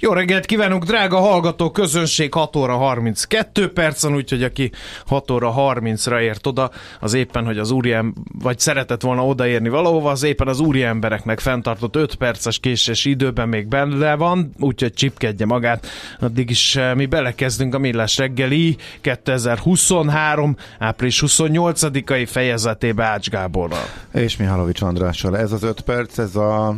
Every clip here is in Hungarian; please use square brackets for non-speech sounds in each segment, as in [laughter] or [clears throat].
Jó reggelt kívánunk, drága hallgató közönség, 6 óra 32 percen, úgyhogy aki 6 óra 30-ra ért oda, az éppen, hogy az úriem, vagy szeretett volna odaérni valahova, az éppen az úri embereknek fenntartott 5 perces késés időben még benne van, úgyhogy csipkedje magát. Addig is eh, mi belekezdünk a Millás reggeli 2023. április 28-ai fejezetébe Ács Gáborral. És Mihálovics Andrással. Ez az 5 perc, ez a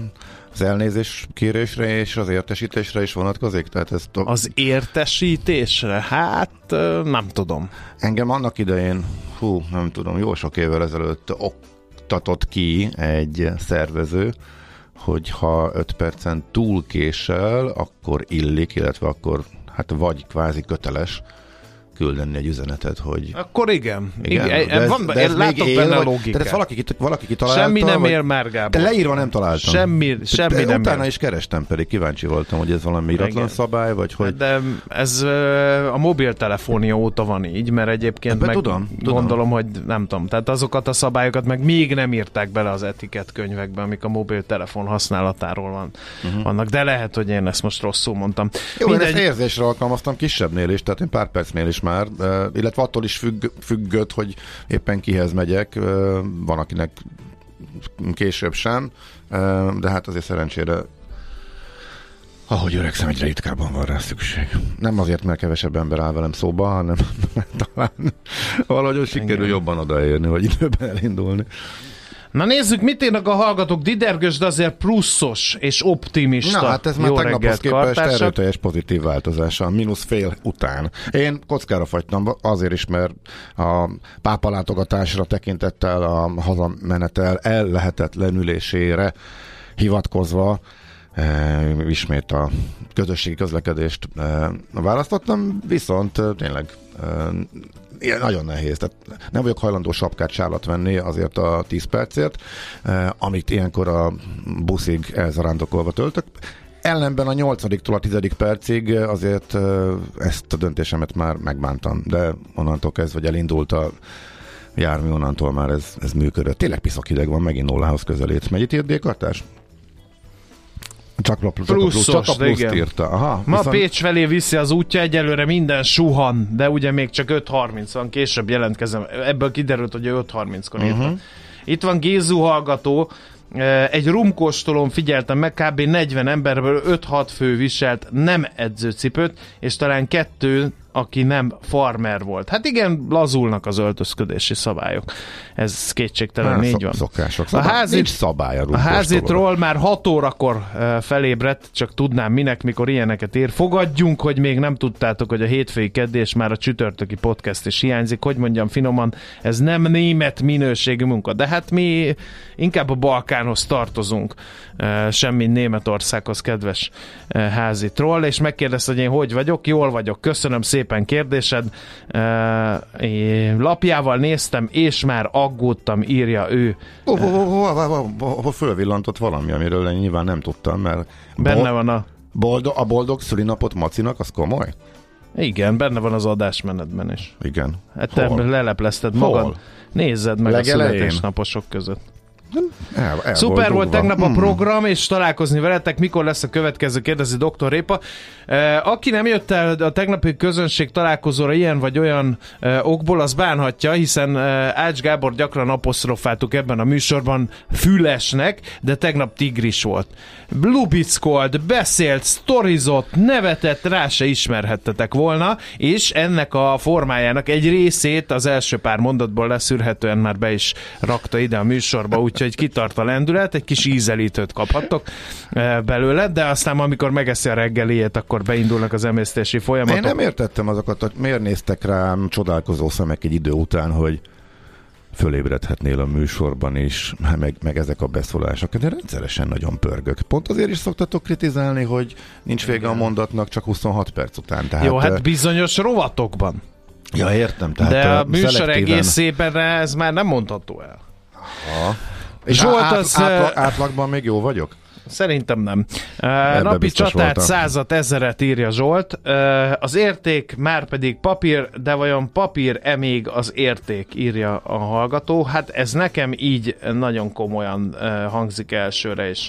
az elnézés kérésre és az értesítésre is vonatkozik? Tehát ez to- Az értesítésre? Hát nem tudom. Engem annak idején, hú, nem tudom, jó sok évvel ezelőtt oktatott ki egy szervező, hogy ha 5 percen túl késel, akkor illik, illetve akkor hát vagy kvázi köteles küldeni egy üzenetet, hogy... Akkor igen. Igen, igen. de ez, van, de ez látok benne logikát. Tehát valaki, valaki kitalálta, Semmi nem ér már, Gábor. De leírva nem találtam. Semmi, semmi de nem Utána ér. is kerestem, pedig kíváncsi voltam, hogy ez valami iratlan Igen. szabály, vagy hogy... De ez a mobiltelefonia óta van így, mert egyébként meg tudom, tudom. gondolom, hogy nem tudom. Tehát azokat a szabályokat meg még nem írták bele az etikett könyvekbe, amik a mobiltelefon használatáról van, uh-huh. vannak. De lehet, hogy én ezt most rosszul mondtam. Jó, én ezt érzésre alkalmaztam kisebbnél is, tehát én pár percnél is már, eh, illetve attól is függ, függött, hogy éppen kihez megyek, van akinek később sem, de hát azért szerencsére ahogy öregszem, egyre ritkábban van rá szükség. Nem azért, mert kevesebb ember áll velem szóba, hanem [laughs] talán valahogy sikerül jobban odaérni, vagy időben elindulni. Na nézzük, mit írnak a hallgatók. Didergös, de azért pluszos és optimista. Na hát ez már tegnaphoz képest kartársak. erőteljes pozitív változása, mínusz fél után. Én kockára fagytam azért is, mert a pápalátogatásra tekintettel a hazamenetel ellehetetlenülésére hivatkozva e, ismét a közösségi közlekedést e, választottam, viszont e, tényleg ilyen nagyon nehéz. Tehát nem vagyok hajlandó sapkát sálat venni azért a 10 percért, amit ilyenkor a buszig elzarándokolva töltök. Ellenben a 8-tól a 10. percig azért ezt a döntésemet már megbántam, de onnantól kezdve, hogy elindult a jármű, onnantól már ez, ez működött. Tényleg piszok hideg van, megint nullához közelít. Mennyit írt D-kartás? Csak plusz, csak a plusz, csak a Pluszos, pluszt igen. írta. Aha, Ma viszont- Pécs felé viszi az útja, egyelőre minden suhan, de ugye még csak 5.30 van, később jelentkezem. Ebből kiderült, hogy 5.30-kor írtam. Mhm. Itt van Gézu hallgató, Eh, egy rumkóstolón figyeltem meg, kb. 40 emberből 5-6 fő viselt nem edzőcipőt, és talán kettő aki nem farmer volt. Hát igen, lazulnak az öltözködési szabályok. Ez kétségtelen Hát, így van. Szokások. A Szabály, házi, nincs szabály a a házitról már 6 órakor felébredt, csak tudnám minek, mikor ilyeneket ír. Fogadjunk, hogy még nem tudtátok, hogy a hétfői keddi és már a csütörtöki podcast is hiányzik. Hogy mondjam finoman, ez nem német minőségű munka, de hát mi inkább a Balkánhoz tartozunk, semmi Németországhoz, kedves házi troll, és megkérdezte, hogy én hogy vagyok, jól vagyok, köszönöm szépen kérdésed. Uh, én lapjával néztem, és már aggódtam, írja ő. Ho- ho- ho- ho- ho- ho- ho- ho- Fölvillantott valami, amiről én nyilván nem tudtam, mert Benne van a boldog, a boldog szülinapot Macinak, az komoly? Igen, benne van az adásmenetben is. Igen. Hát te leleplezted Hol? magad. Nézzed meg Legelején? a születésnaposok között. El, el Szuper volt tegnap a Hmm. program, és találkozni veletek. Mikor lesz a következő, kérdezi Dr. Répa. Aki nem jött el a tegnapi közönség találkozóra ilyen vagy olyan okból, az bánhatja, hiszen Ács Gábor gyakran apostrofáltuk ebben a műsorban fülesnek, de tegnap tigris volt. Lubickolt, beszélt, sztorizott, nevetett, rá se ismerhettetek volna, és ennek a formájának egy részét az első pár mondatból leszűrhetően már be is rakta ide a műsorba, úgyhogy kitart a lendület, egy kis ízelítőt kaphattok eh, belőle, de aztán amikor megeszi a reggeliét, akkor beindulnak az emésztési folyamatok. Én nem értettem azokat, hogy miért néztek rám csodálkozó szemek egy idő után, hogy fölébredhetnél a műsorban is, meg, meg ezek a beszólások. De rendszeresen nagyon pörgök. Pont azért is szoktatok kritizálni, hogy nincs vége a mondatnak csak 26 perc után. Tehát, Jó, hát bizonyos rovatokban. ja, értem. Tehát, De a műsor szelektíven- egészében ez már nem mondható el. És Zsolt át, az, átlag, átlagban még jó vagyok? Szerintem nem. Uh, napi csatát voltam. százat, ezeret írja Zsolt. Az érték már pedig papír, de vajon papír-e még az érték, írja a hallgató. Hát ez nekem így nagyon komolyan hangzik elsőre, és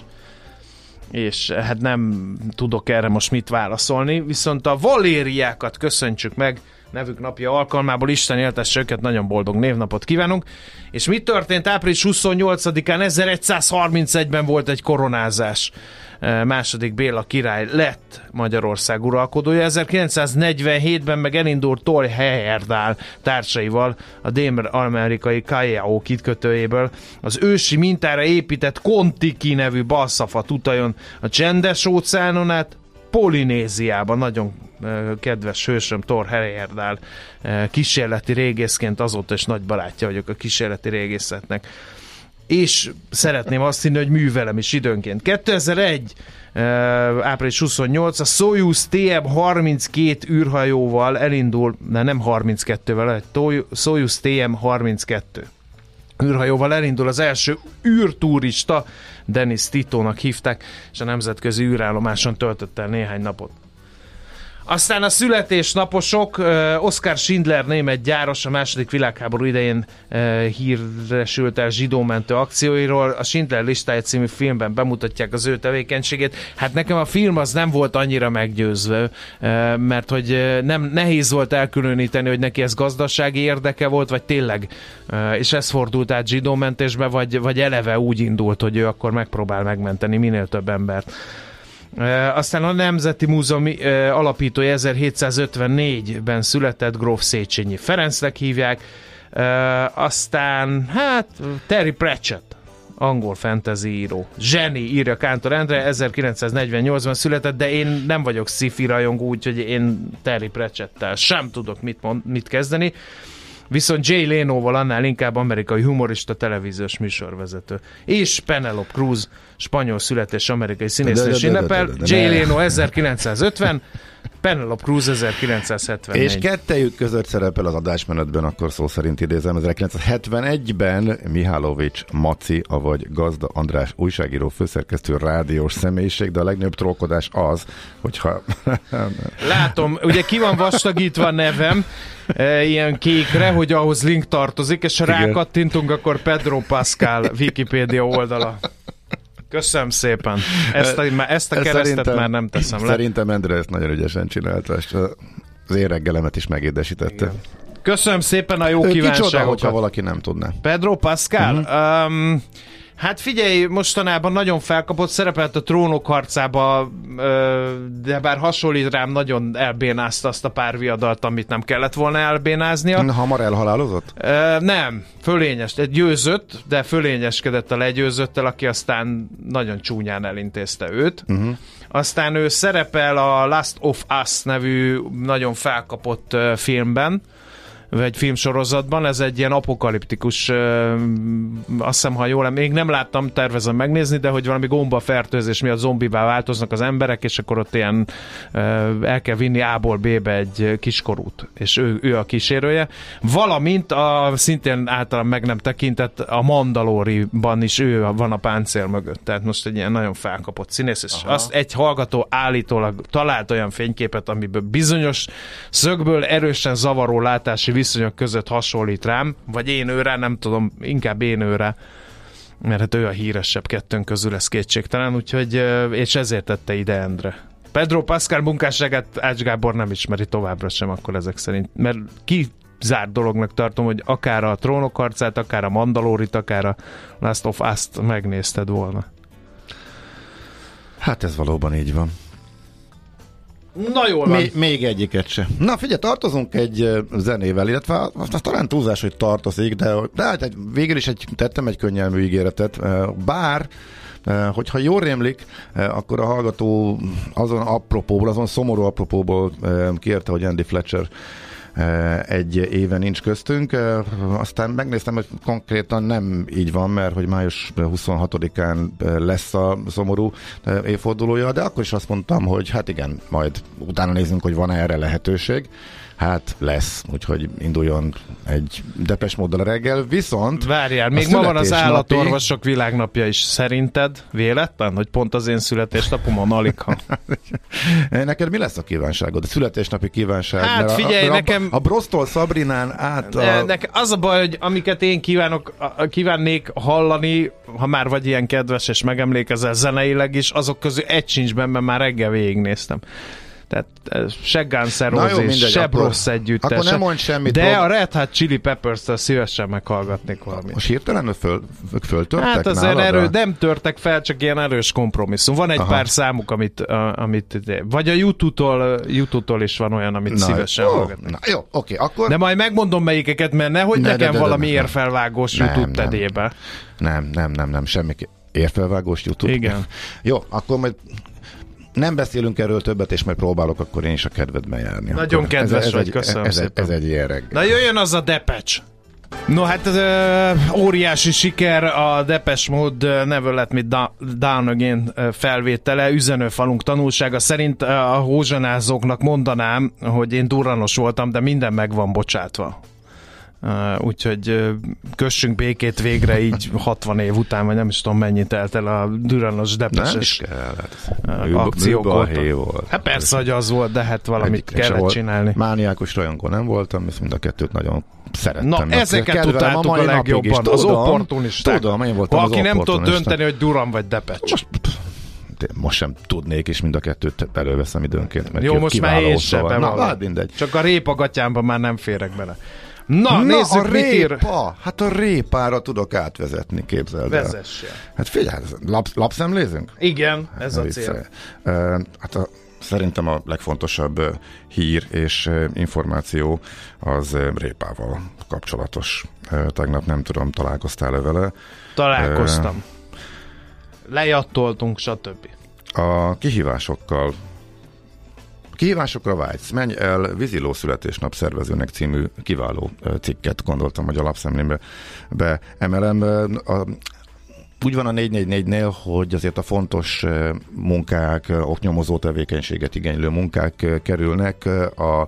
és hát nem tudok erre most mit válaszolni, viszont a valériákat köszöntsük meg nevük napja alkalmából, Isten éltesse őket, nagyon boldog névnapot kívánunk. És mi történt április 28-án? 1131-ben volt egy koronázás. Eh, Második Béla király lett Magyarország uralkodója. 1947-ben meg elindult Thor Heyerdahl társaival a dél-amerikai Callao kikötőjéből az ősi mintára épített Kontiki nevű balszafat utajon a csendes óceánon át Polinéziában nagyon kedves hősöm Thor Heyerdahl kísérleti régészként azóta is nagy barátja vagyok a kísérleti régészetnek és szeretném azt hinni, hogy művelem is időnként. 2001 uh, április 28 a Soyuz TM-32 űrhajóval elindul, de nem 32-vel, egy Toy- Soyuz TM-32 űrhajóval elindul az első űrturista, Denis Titónak hívták, és a nemzetközi űrállomáson töltött el néhány napot. Aztán a születésnaposok, Oskar Schindler német gyáros a második világháború idején híresült el zsidómentő akcióiról. A Schindler listája című filmben bemutatják az ő tevékenységét. Hát nekem a film az nem volt annyira meggyőző, mert hogy nem nehéz volt elkülöníteni, hogy neki ez gazdasági érdeke volt, vagy tényleg, és ez fordult át zsidómentésbe, vagy, vagy eleve úgy indult, hogy ő akkor megpróbál megmenteni minél több embert. Aztán a Nemzeti Múzeum alapítója 1754-ben született Gróf Széchenyi Ferencnek hívják, aztán hát Terry Pratchett, angol fantasy író. Zseni, írja Kántor Endre, 1948-ban született, de én nem vagyok sci-fi rajongó, úgyhogy én Terry Pratchettel sem tudok mit, mond, mit kezdeni. Viszont Jay Leno-val annál inkább amerikai humorista televíziós műsorvezető. És Penelope Cruz, spanyol születés amerikai színésznő ünnepel. Jay. Leno 1950, Penelope Cruz 1974. És kettejük között szerepel az adásmenetben, akkor szó szerint idézem, 1971-ben Mihálovics Maci, avagy Gazda András újságíró főszerkesztő rádiós személyiség, de a legnagyobb trollkodás az, hogyha [laughs] Látom, ugye ki van vastagítva a nevem, e, ilyen kékre, hogy ahhoz link tartozik, és rákattintunk, akkor Pedro Pascal Wikipédia oldala. Köszönöm szépen. [laughs] Ezt a, ezt a Ez keresztet már nem teszem le. Szerintem Endre ezt nagyon ügyesen csinálta, és az én reggelemet is megédesítette. Igen. Köszönöm szépen a jó Ő kicsoda, kívánságokat. hogyha valaki nem tudná. Pedro Pascal? Uh-huh. Um, Hát figyelj, mostanában nagyon felkapott, szerepelt a trónok harcába, de bár hasonlít rám, nagyon elbénázta azt a pár viadalt, amit nem kellett volna elbénáznia. Hamar elhalálozott? Nem, fölényes, győzött, de fölényeskedett a legyőzöttel, aki aztán nagyon csúnyán elintézte őt. Uh-huh. Aztán ő szerepel a Last of Us nevű nagyon felkapott filmben, egy filmsorozatban, ez egy ilyen apokaliptikus, azt hiszem, ha jól még nem láttam, tervezem megnézni, de hogy valami gomba fertőzés miatt zombivá változnak az emberek, és akkor ott ilyen el kell vinni A-ból B-be egy kiskorút, és ő, ő a kísérője. Valamint a szintén általán meg nem tekintett a Mandaloriban is ő van a páncél mögött. Tehát most egy ilyen nagyon felkapott színész, és Aha. azt egy hallgató állítólag talált olyan fényképet, amiből bizonyos szögből erősen zavaró látási viszonyok között hasonlít rám, vagy én őre, nem tudom, inkább én őre, mert hát ő a híresebb kettőnk közül, ez kétségtelen, úgyhogy, és ezért tette ide Endre. Pedro Pascal munkásságát Ács Gábor nem ismeri továbbra sem akkor ezek szerint, mert ki zárt dolognak tartom, hogy akár a trónok harcát, akár a Mandalorit, akár a Last of Us-t megnézted volna. Hát ez valóban így van. Na jól van. Még, még egyiket se. Na figyelj, tartozunk egy zenével, illetve az talán túlzás, hogy tartozik, de, de hát egy, végül is egy, tettem egy könnyelmű ígéretet, bár Hogyha jól rémlik, akkor a hallgató azon apropóból, azon szomorú apropóból kérte, hogy Andy Fletcher egy éve nincs köztünk. Aztán megnéztem, hogy konkrétan nem így van, mert hogy május 26-án lesz a szomorú évfordulója, de akkor is azt mondtam, hogy hát igen, majd utána nézzünk, hogy van erre lehetőség. Hát lesz, úgyhogy induljon egy depes móddal a reggel, viszont... Várjál, még ma van az állatorvosok világnapja is. Szerinted véletlen, hogy pont az én születésnapom a Nalika? [laughs] Neked mi lesz a kívánságod? A születésnapi kívánság? Hát figyelj, a, nekem... A, a Brostol Szabrinán át a... Nekem az a baj, hogy amiket én kívánok, kívánnék hallani, ha már vagy ilyen kedves és megemlékezel zeneileg is, azok közül egy sincs benne, mert már reggel végignéztem. Tehát se Guns N' Roses, se Bros együttes. Akkor nem mond semmit. De a Red Hot Chili Peppers-től szívesen meghallgatnék valamit. Most hirtelen föl, föltörtek Hát azért erő, nem törtek fel, csak ilyen erős kompromisszum. Van egy Aha. pár számuk, amit, amit vagy a YouTube-tól, YouTube-tól is van olyan, amit na, szívesen jó, hallgatnék. Na, jó, oké, akkor... De majd megmondom melyikeket, mert nehogy ne, nekem de, de, valami de, érfelvágós nem, YouTube nem, tedébe. Nem, nem, nem, nem, semmi érfelvágós YouTube. Igen. Jó, akkor majd nem beszélünk erről többet, és majd próbálok akkor én is a kedvedben járni. Nagyon akkor kedves ez, vagy, egy, köszönöm ez, szépen. Ez egy ilyen reggel. Na jöjjön az a Depecs! No hát ez uh, óriási siker a Depes Mode Never Let Me Down Again felvétele, üzenőfalunk tanulsága szerint a hózsanázóknak mondanám, hogy én durranos voltam, de minden meg van bocsátva. Úgyhogy kössünk békét végre így [laughs] 60 év után, vagy nem is tudom mennyit telt el a Düranos Depeses is akciók volt. volt. Hát persze, hogy az volt, de hát valamit Egyik kellett csinálni. Mániákus rajongó nem voltam, és mind a kettőt nagyon szerettem. Na, Na ezeket tudtátok a, a legjobban. Az opportunisták. Tudom, én voltam Aki nem tud dönteni, hogy Duran vagy Depecs. Most, most sem tudnék, és mind a kettőt előveszem időnként. Mert Jó, most már én sem Na, hát mindegy. Csak a répagatyámban már nem férek bele. Na, Na nézzük, a répa! Hát a répára tudok átvezetni, képzeld el. Vezesse. Hát figyelj, lap, lapszemlézünk? Igen, ez a cél. Hát a, szerintem a legfontosabb hír és információ az répával kapcsolatos. Tegnap nem tudom, találkoztál-e vele? Találkoztam. Lejattoltunk, stb. A kihívásokkal Kihívásokra vágysz, menj el víziló születésnap szervezőnek című kiváló cikket gondoltam, hogy a lapszemlémbe beemelem. A, úgy van a 444-nél, hogy azért a fontos munkák, oknyomozó tevékenységet igénylő munkák kerülnek a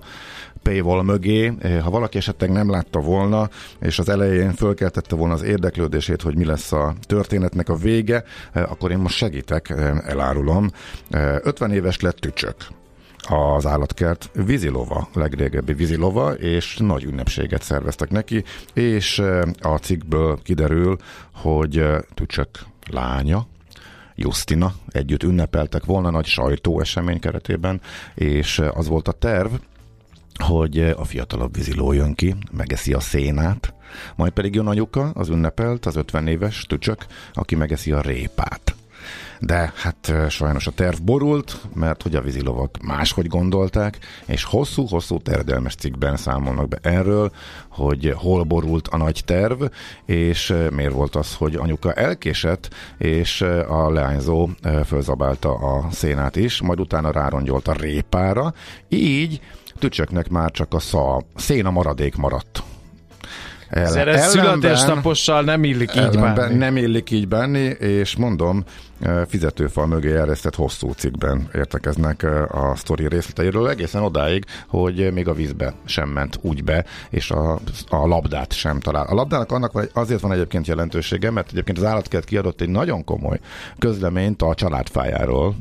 paywall mögé, ha valaki esetleg nem látta volna, és az elején fölkeltette volna az érdeklődését, hogy mi lesz a történetnek a vége, akkor én most segítek, elárulom. 50 éves lett tücsök az állatkert vízilova, legrégebbi vízilova, és nagy ünnepséget szerveztek neki, és a cikkből kiderül, hogy Tücsök lánya, Justina együtt ünnepeltek volna nagy sajtóesemény keretében, és az volt a terv, hogy a fiatalabb víziló jön ki, megeszi a szénát, majd pedig jön anyuka, az ünnepelt, az 50 éves tücsök, aki megeszi a répát de hát sajnos a terv borult, mert hogy a vízilovak máshogy gondolták, és hosszú-hosszú terjedelmes cikkben számolnak be erről, hogy hol borult a nagy terv, és miért volt az, hogy anyuka elkésett, és a leányzó fölzabálta a szénát is, majd utána rárongyolt a répára, így tücsöknek már csak a szá, széna maradék maradt. Ellen, születésnapossal nem illik így bánni. Nem illik így bánni, és mondom, fizetőfal mögé eresztett hosszú cikkben értekeznek a sztori részleteiről, egészen odáig, hogy még a vízbe sem ment úgy be, és a, a labdát sem talál. A labdának annak azért van egyébként jelentősége, mert egyébként az állatkert kiadott egy nagyon komoly közleményt a családfájáról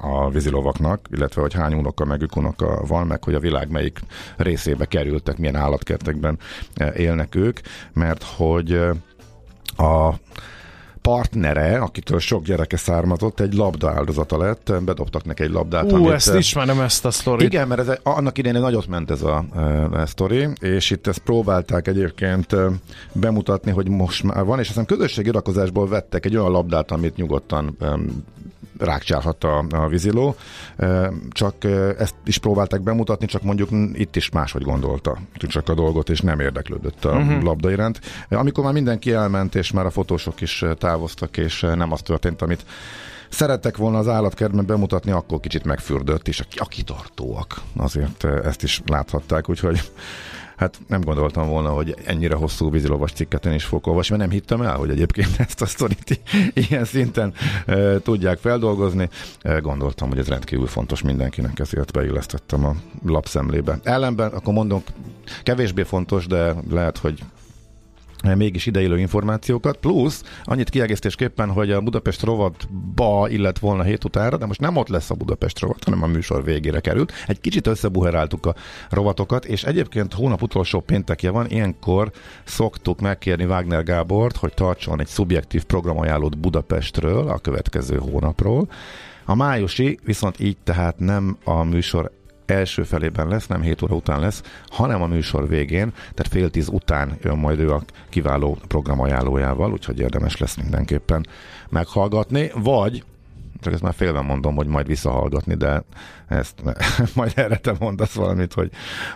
a vízilovaknak, illetve hogy hány unoka meg unoka van, meg hogy a világ melyik részébe kerültek, milyen állatkertekben élnek ők, mert hogy a partnere, akitől sok gyereke származott, egy labda áldozata lett, bedobtak neki egy labdát. Ú, amit, ezt ismerem, ezt a sztorit. Igen, mert ez, annak idején nagyot ment ez a, a sztori, és itt ezt próbálták egyébként bemutatni, hogy most már van, és aztán közösségi irakozásból vettek egy olyan labdát, amit nyugodtan rákcsálhat a, a víziló, csak ezt is próbálták bemutatni, csak mondjuk itt is máshogy gondolta csak a dolgot, és nem érdeklődött a uh-huh. labda iránt. Amikor már mindenki elment, és már a fotósok is távoztak, és nem az történt, amit szerettek volna az állatkertben bemutatni, akkor kicsit megfürdött, és a, a kitartóak azért ezt is láthatták, úgyhogy Hát nem gondoltam volna, hogy ennyire hosszú vízilovas cikket én is fogok olvasni, mert nem hittem el, hogy egyébként [laughs] ezt a sztorit ilyen szinten e, tudják feldolgozni. E, gondoltam, hogy ez rendkívül fontos mindenkinek, ezért beillesztettem a lapszemlébe. Ellenben, akkor mondom, kevésbé fontos, de lehet, hogy mégis ideillő információkat, plusz annyit kiegészítésképpen, hogy a Budapest rovatba illet volna hét utára, de most nem ott lesz a Budapest rovat, hanem a műsor végére került. Egy kicsit összebuheráltuk a rovatokat, és egyébként hónap utolsó péntekje van, ilyenkor szoktuk megkérni Wagner Gábort, hogy tartson egy szubjektív programajánlót Budapestről a következő hónapról. A májusi viszont így tehát nem a műsor első felében lesz, nem 7 óra után lesz, hanem a műsor végén, tehát fél tíz után jön majd ő a kiváló program ajánlójával, úgyhogy érdemes lesz mindenképpen meghallgatni, vagy csak ezt már félve mondom, hogy majd visszahallgatni, de ezt [laughs] majd erre te mondasz valamit, hogy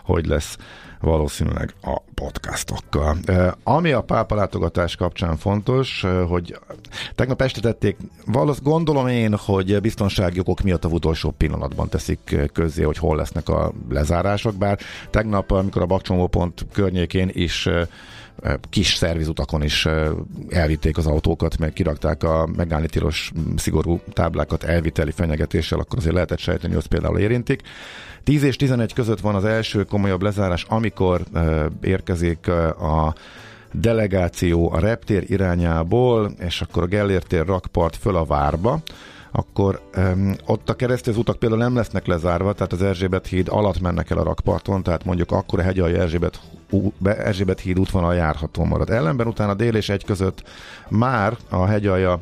hogy lesz valószínűleg a podcastokkal. Ami a pápa látogatás kapcsán fontos, hogy tegnap este tették, valósz, gondolom én, hogy biztonsági okok miatt a utolsó pillanatban teszik közzé, hogy hol lesznek a lezárások, bár tegnap, amikor a bakcsomópont környékén is kis szervizutakon is elvitték az autókat, meg kirakták a megállni tilos szigorú táblákat elviteli fenyegetéssel, akkor azért lehetett sejteni, hogy például érintik. 10 és 11 között van az első komolyabb lezárás, amikor érkezik a delegáció a reptér irányából, és akkor a Gellért tér rakpart föl a várba, akkor um, ott a keresztező utak például nem lesznek lezárva, tehát az Erzsébet híd alatt mennek el a rakparton, tehát mondjuk akkor a hegyalja Erzsébet, Erzsébet híd útvonal járható marad. Ellenben utána dél és egy között már a hegyalja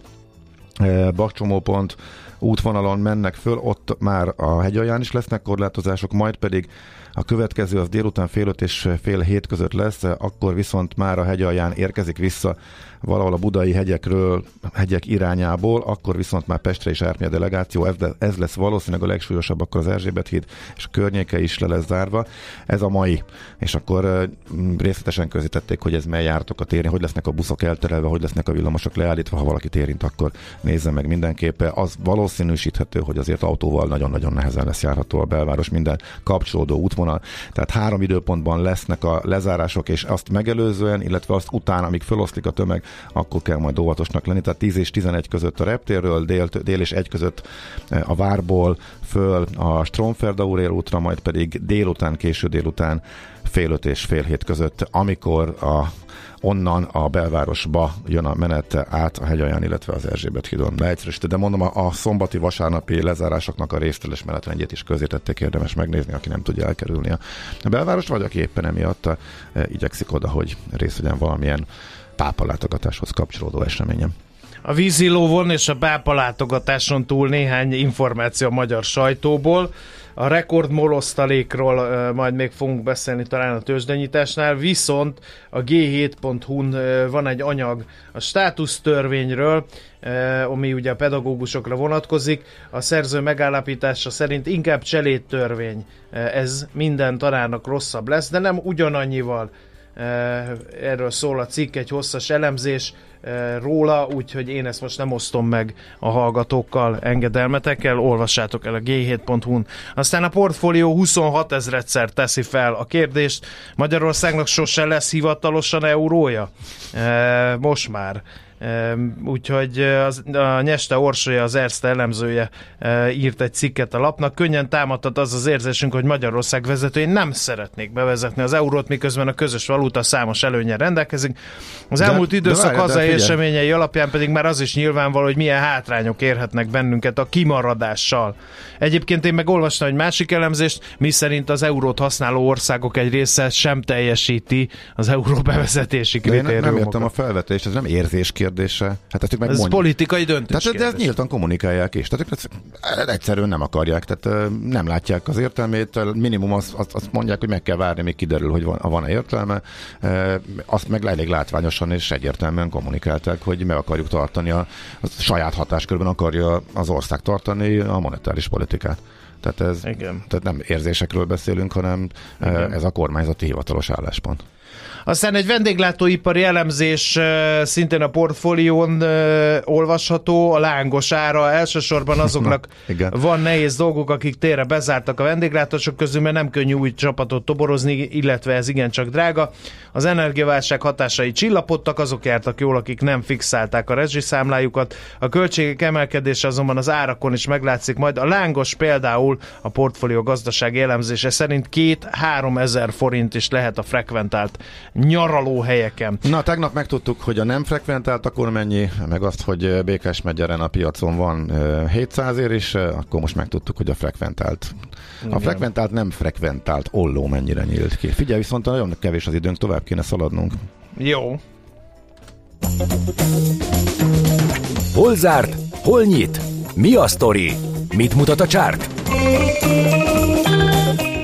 e, bakcsomópont útvonalon mennek föl, ott már a hegyalján is lesznek korlátozások, majd pedig a következő az délután fél öt és fél hét között lesz, akkor viszont már a hegyalján érkezik vissza valahol a budai hegyekről, hegyek irányából, akkor viszont már Pestre is ártni a delegáció, ez, ez lesz valószínűleg a legsúlyosabb, akkor az Erzsébet híd és a környéke is le lesz zárva. Ez a mai. És akkor részletesen közítették, hogy ez mely járatokat éri, hogy lesznek a buszok elterelve, hogy lesznek a villamosok leállítva, ha valaki érint, akkor nézze meg mindenképpen. Az valószínűsíthető, hogy azért autóval nagyon-nagyon nehezen lesz járható a belváros minden kapcsolódó útvonal. Tehát három időpontban lesznek a lezárások, és azt megelőzően, illetve azt utána, amíg feloszlik a tömeg, akkor kell majd óvatosnak lenni. Tehát 10 és 11 között a reptérről, dél, dél és 1 között eh, a Várból föl a Stromferd útra, majd pedig délután, késő délután fél öt és fél hét között, amikor a onnan a belvárosba jön a menet át a hegyalján, illetve az Erzsébet hídon. Leegyszerűsítő, de mondom, a, a szombati, vasárnapi lezárásoknak a részteles menetrendjét is közé tették, érdemes megnézni, aki nem tudja elkerülni a belvárost, vagy aki éppen emiatt e, igyekszik oda, hogy részt vegyen valamilyen pápa látogatáshoz kapcsolódó eseményem. A vízilóvon és a pápa látogatáson túl néhány információ a magyar sajtóból. A rekordmolosztalékról majd még fogunk beszélni talán a tőzsdenyításnál, viszont a G7.hu-n van egy anyag a státusztörvényről, ami ugye a pedagógusokra vonatkozik. A szerző megállapítása szerint inkább cselédtörvény. Ez minden tanárnak rosszabb lesz, de nem ugyanannyival. Erről szól a cikk, egy hosszas elemzés róla, úgyhogy én ezt most nem osztom meg a hallgatókkal engedelmetekkel, olvassátok el a g7.hu-n. Aztán a portfólió 26 ezredszer teszi fel a kérdést, Magyarországnak sose lesz hivatalosan eurója? Most már. Úgyhogy az, a Nyeste Orsolya, az Erste elemzője írt egy cikket a lapnak. Könnyen támadhat az az érzésünk, hogy Magyarország vezetői nem szeretnék bevezetni az eurót, miközben a közös valuta számos előnye rendelkezik. Az de, elmúlt időszak hazai eseményei alapján pedig már az is nyilvánvaló, hogy milyen hátrányok érhetnek bennünket a kimaradással. Egyébként én meg olvastam egy másik elemzést, mi szerint az eurót használó országok egy része sem teljesíti az euró bevezetési kritériumokat. Én nem értem a felvetést, ez nem érzés kérdése. Hát ezt meg ez mondja. politikai döntés Tehát de ezt nyíltan kommunikálják is. Tehát ők egyszerűen nem akarják, tehát nem látják az értelmét. Minimum azt, azt, azt mondják, hogy meg kell várni, még kiderül, hogy van, van-e értelme. Azt meg elég látványosan és egyértelműen kommunikálták, hogy meg akarjuk tartani a, a saját hatáskörben akarja az ország tartani a monetáris politikát. Tehát, ez, Igen. tehát nem érzésekről beszélünk, hanem Igen. ez a kormányzati hivatalos álláspont. Aztán egy vendéglátóipari elemzés szintén a portfólión olvasható, a lángos ára. Elsősorban [laughs] azoknak Na, van nehéz dolguk, akik térre bezártak a vendéglátósok közül, mert nem könnyű új csapatot toborozni, illetve ez igencsak drága. Az energiaválság hatásai csillapodtak, azok jártak jól, akik nem fixálták a rezsiszámlájukat. A költségek emelkedése azonban az árakon is meglátszik majd. A lángos például a portfólió gazdasági elemzése szerint 2-3 ezer forint is lehet a frekventált nyaraló helyeken. Na, tegnap megtudtuk, hogy a nem frekventált akkor mennyi, meg azt, hogy Békás megyeren a piacon van 700 ér is, akkor most megtudtuk, hogy a frekventált. Igen. A frekventált nem frekventált olló mennyire nyílt ki. Figyelj, viszont nagyon kevés az időnk, tovább kéne szaladnunk. Jó. Hol zárt? Hol nyit? Mi a sztori? Mit mutat a csárt?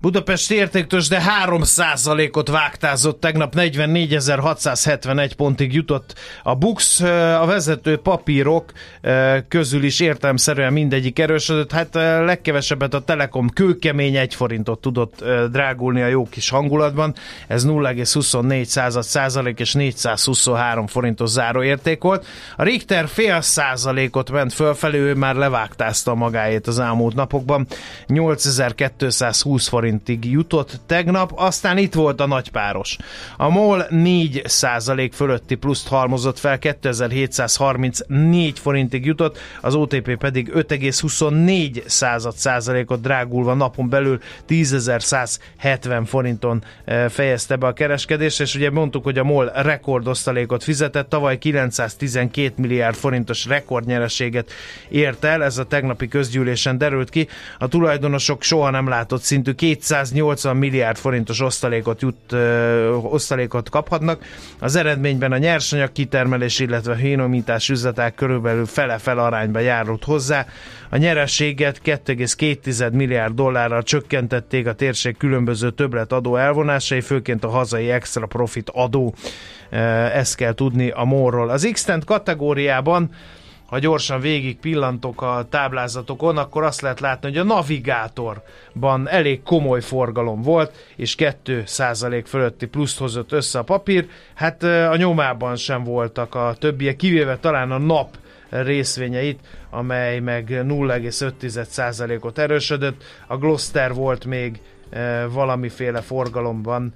Budapest értéktős, de 3%-ot vágtázott tegnap, 44.671 pontig jutott. A Bux, a vezető papírok közül is értelmszerűen mindegyik erősödött, hát legkevesebbet a Telekom kőkemény 1 forintot tudott drágulni a jó kis hangulatban, ez 0,24 század százalék és 423 forintos záróérték volt. A Richter fél százalékot ment fölfelé, ő már levágtázta magáét az elmúlt napokban, 8220 forint forintig jutott tegnap, aztán itt volt a nagypáros. A MOL 4% fölötti pluszt halmozott fel, 2734 forintig jutott, az OTP pedig 5,24 század százalékot drágulva napon belül 10.170 forinton e, fejezte be a kereskedést, és ugye mondtuk, hogy a MOL rekordosztalékot fizetett, tavaly 912 milliárd forintos rekordnyereséget ért el, ez a tegnapi közgyűlésen derült ki. A tulajdonosok soha nem látott szintű 280 milliárd forintos osztalékot, jut, osztalékot kaphatnak. Az eredményben a nyersanyag kitermelés, illetve hénomítás üzletek körülbelül fele-fele arányba járult hozzá. A nyerességet 2,2 milliárd dollárral csökkentették a térség különböző többlet adó elvonásai, főként a hazai extra profit adó. Ezt kell tudni a morról. Az x kategóriában ha gyorsan végig pillantok a táblázatokon, akkor azt lehet látni, hogy a navigátorban elég komoly forgalom volt, és 2% fölötti pluszt hozott össze a papír. Hát a nyomában sem voltak a többiek, kivéve talán a nap részvényeit, amely meg 0,5%-ot erősödött. A Gloster volt még valamiféle forgalomban,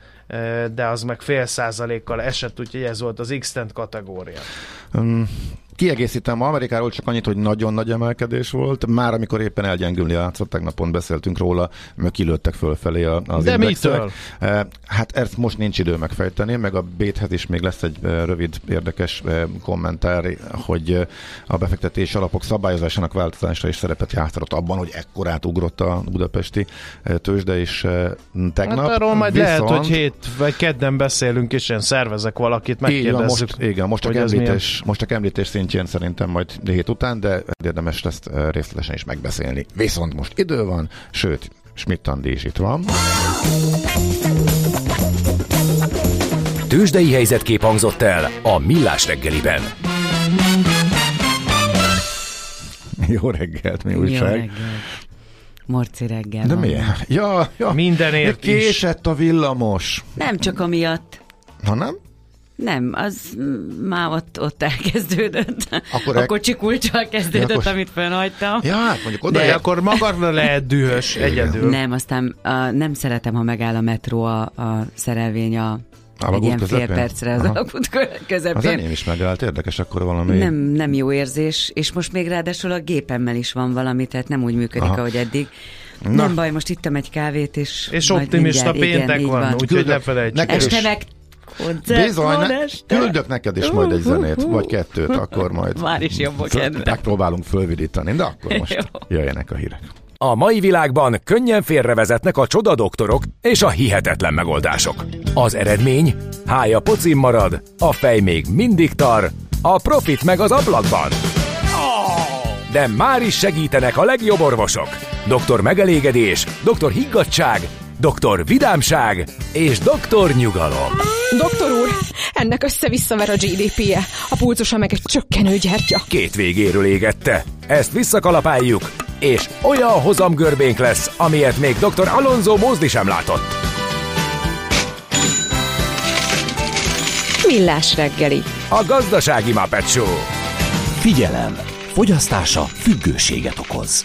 de az meg fél százalékkal esett, úgyhogy ez volt az x kategória. Um, Kiegészítem Amerikáról csak annyit, hogy nagyon nagy emelkedés volt. Már amikor éppen elgyengülni látszott, tegnap pont beszéltünk róla, mert kilőttek fölfelé az De indexek. mitől? Eh, Hát ezt most nincs idő megfejteni, meg a Béthez is még lesz egy eh, rövid, érdekes eh, kommentár, hogy a befektetési alapok szabályozásának változása is szerepet játszott abban, hogy ekkorát ugrott a budapesti tőzsde is tegnap. Hát arról majd lehet, Viszont- hogy hét vagy kedden beszélünk, és én szervezek valakit, megkérdezzük. most, igen, most csak, említés, most csak említés szintjén szerintem majd hét után, de érdemes lesz részletesen is megbeszélni. Viszont most idő van, sőt, Schmidt Andi is itt van. Tőzsdei helyzetkép hangzott el a Millás reggeliben. [laughs] Jó reggelt, mi Jó újság? reggel. Morci reggel De miért? Ja, ja. Mindenért De késett a villamos. Nem csak amiatt. Ha nem? Nem, az már ott, ott elkezdődött. Akkor a el- kocsi kulcsal kezdődött, Ja, akkor- amit fennhagytam. Ja, hát mondjuk oda. De akkor magadra lehet dühös egyedül. Nem, aztán uh, nem szeretem, ha megáll a metró a, a szerelvény a Alagút egy ilyen fél közepén? percre az Aha. alagút kö- Az közepén. enyém is megállt, érdekes akkor valami. Nem, nem jó érzés, és most még ráadásul a gépemmel is van valami, tehát nem úgy működik, Aha. ahogy eddig. Na. Nem baj, most ittam egy kávét, és És optimista mindjárt- péntek igen, így van, úgyhogy ne is. Este meg koncert Bizony, van ne, este. küldök neked is majd egy zenét, vagy kettőt, akkor majd. Már is jobb a kedve. Megpróbálunk fölvidítani, de akkor [laughs] most jöjjenek a hírek. A mai világban könnyen félrevezetnek a csoda doktorok és a hihetetlen megoldások. Az eredmény? Hája pocim marad, a fej még mindig tar, a profit meg az ablakban. De már is segítenek a legjobb orvosok. Doktor megelégedés, doktor higgadság, doktor vidámság és doktor nyugalom. Doktor úr, ennek össze-visszaver a GDP-je, a pulcosa meg egy csökkenő gyertya. Két végéről égette. Ezt visszakalapáljuk, és olyan hozamgörbénk lesz, amilyet még dr. Alonso Mózdi sem látott. Millás reggeli. A gazdasági Muppet Show. Figyelem! Fogyasztása függőséget okoz.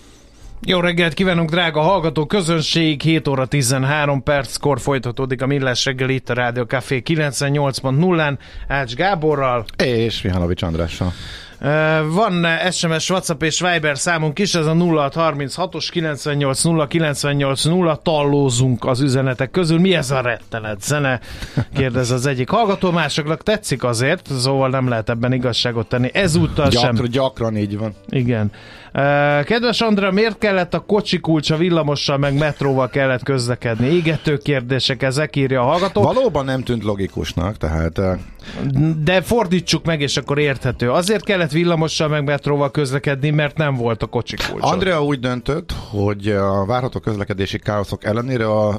Jó reggelt kívánunk, drága hallgató közönség! 7 óra 13 perckor folytatódik a Millás reggel itt a Rádió Café 98.0-án Ács Gáborral. És Mihalovics Andrással. Van SMS, WhatsApp és Viber számunk is, ez a 0636-os 980 980 tallózunk az üzenetek közül. Mi ez a rettenet zene? Kérdez az egyik hallgató, másoknak tetszik azért, szóval nem lehet ebben igazságot tenni. Ezúttal sem. Gyakran, gyakran így van. Igen. Kedves Andra, miért kellett a kocsi kulcsa villamossal meg metróval kellett közlekedni? Égető kérdések, ezek írja a hallgató. Valóban nem tűnt logikusnak, tehát eh, De fordítsuk meg, és akkor érthető. Azért kellett villamossal meg metróval közlekedni, mert nem volt a kocsi kulcsa. Andrea úgy döntött, hogy a várható közlekedési káoszok ellenére a,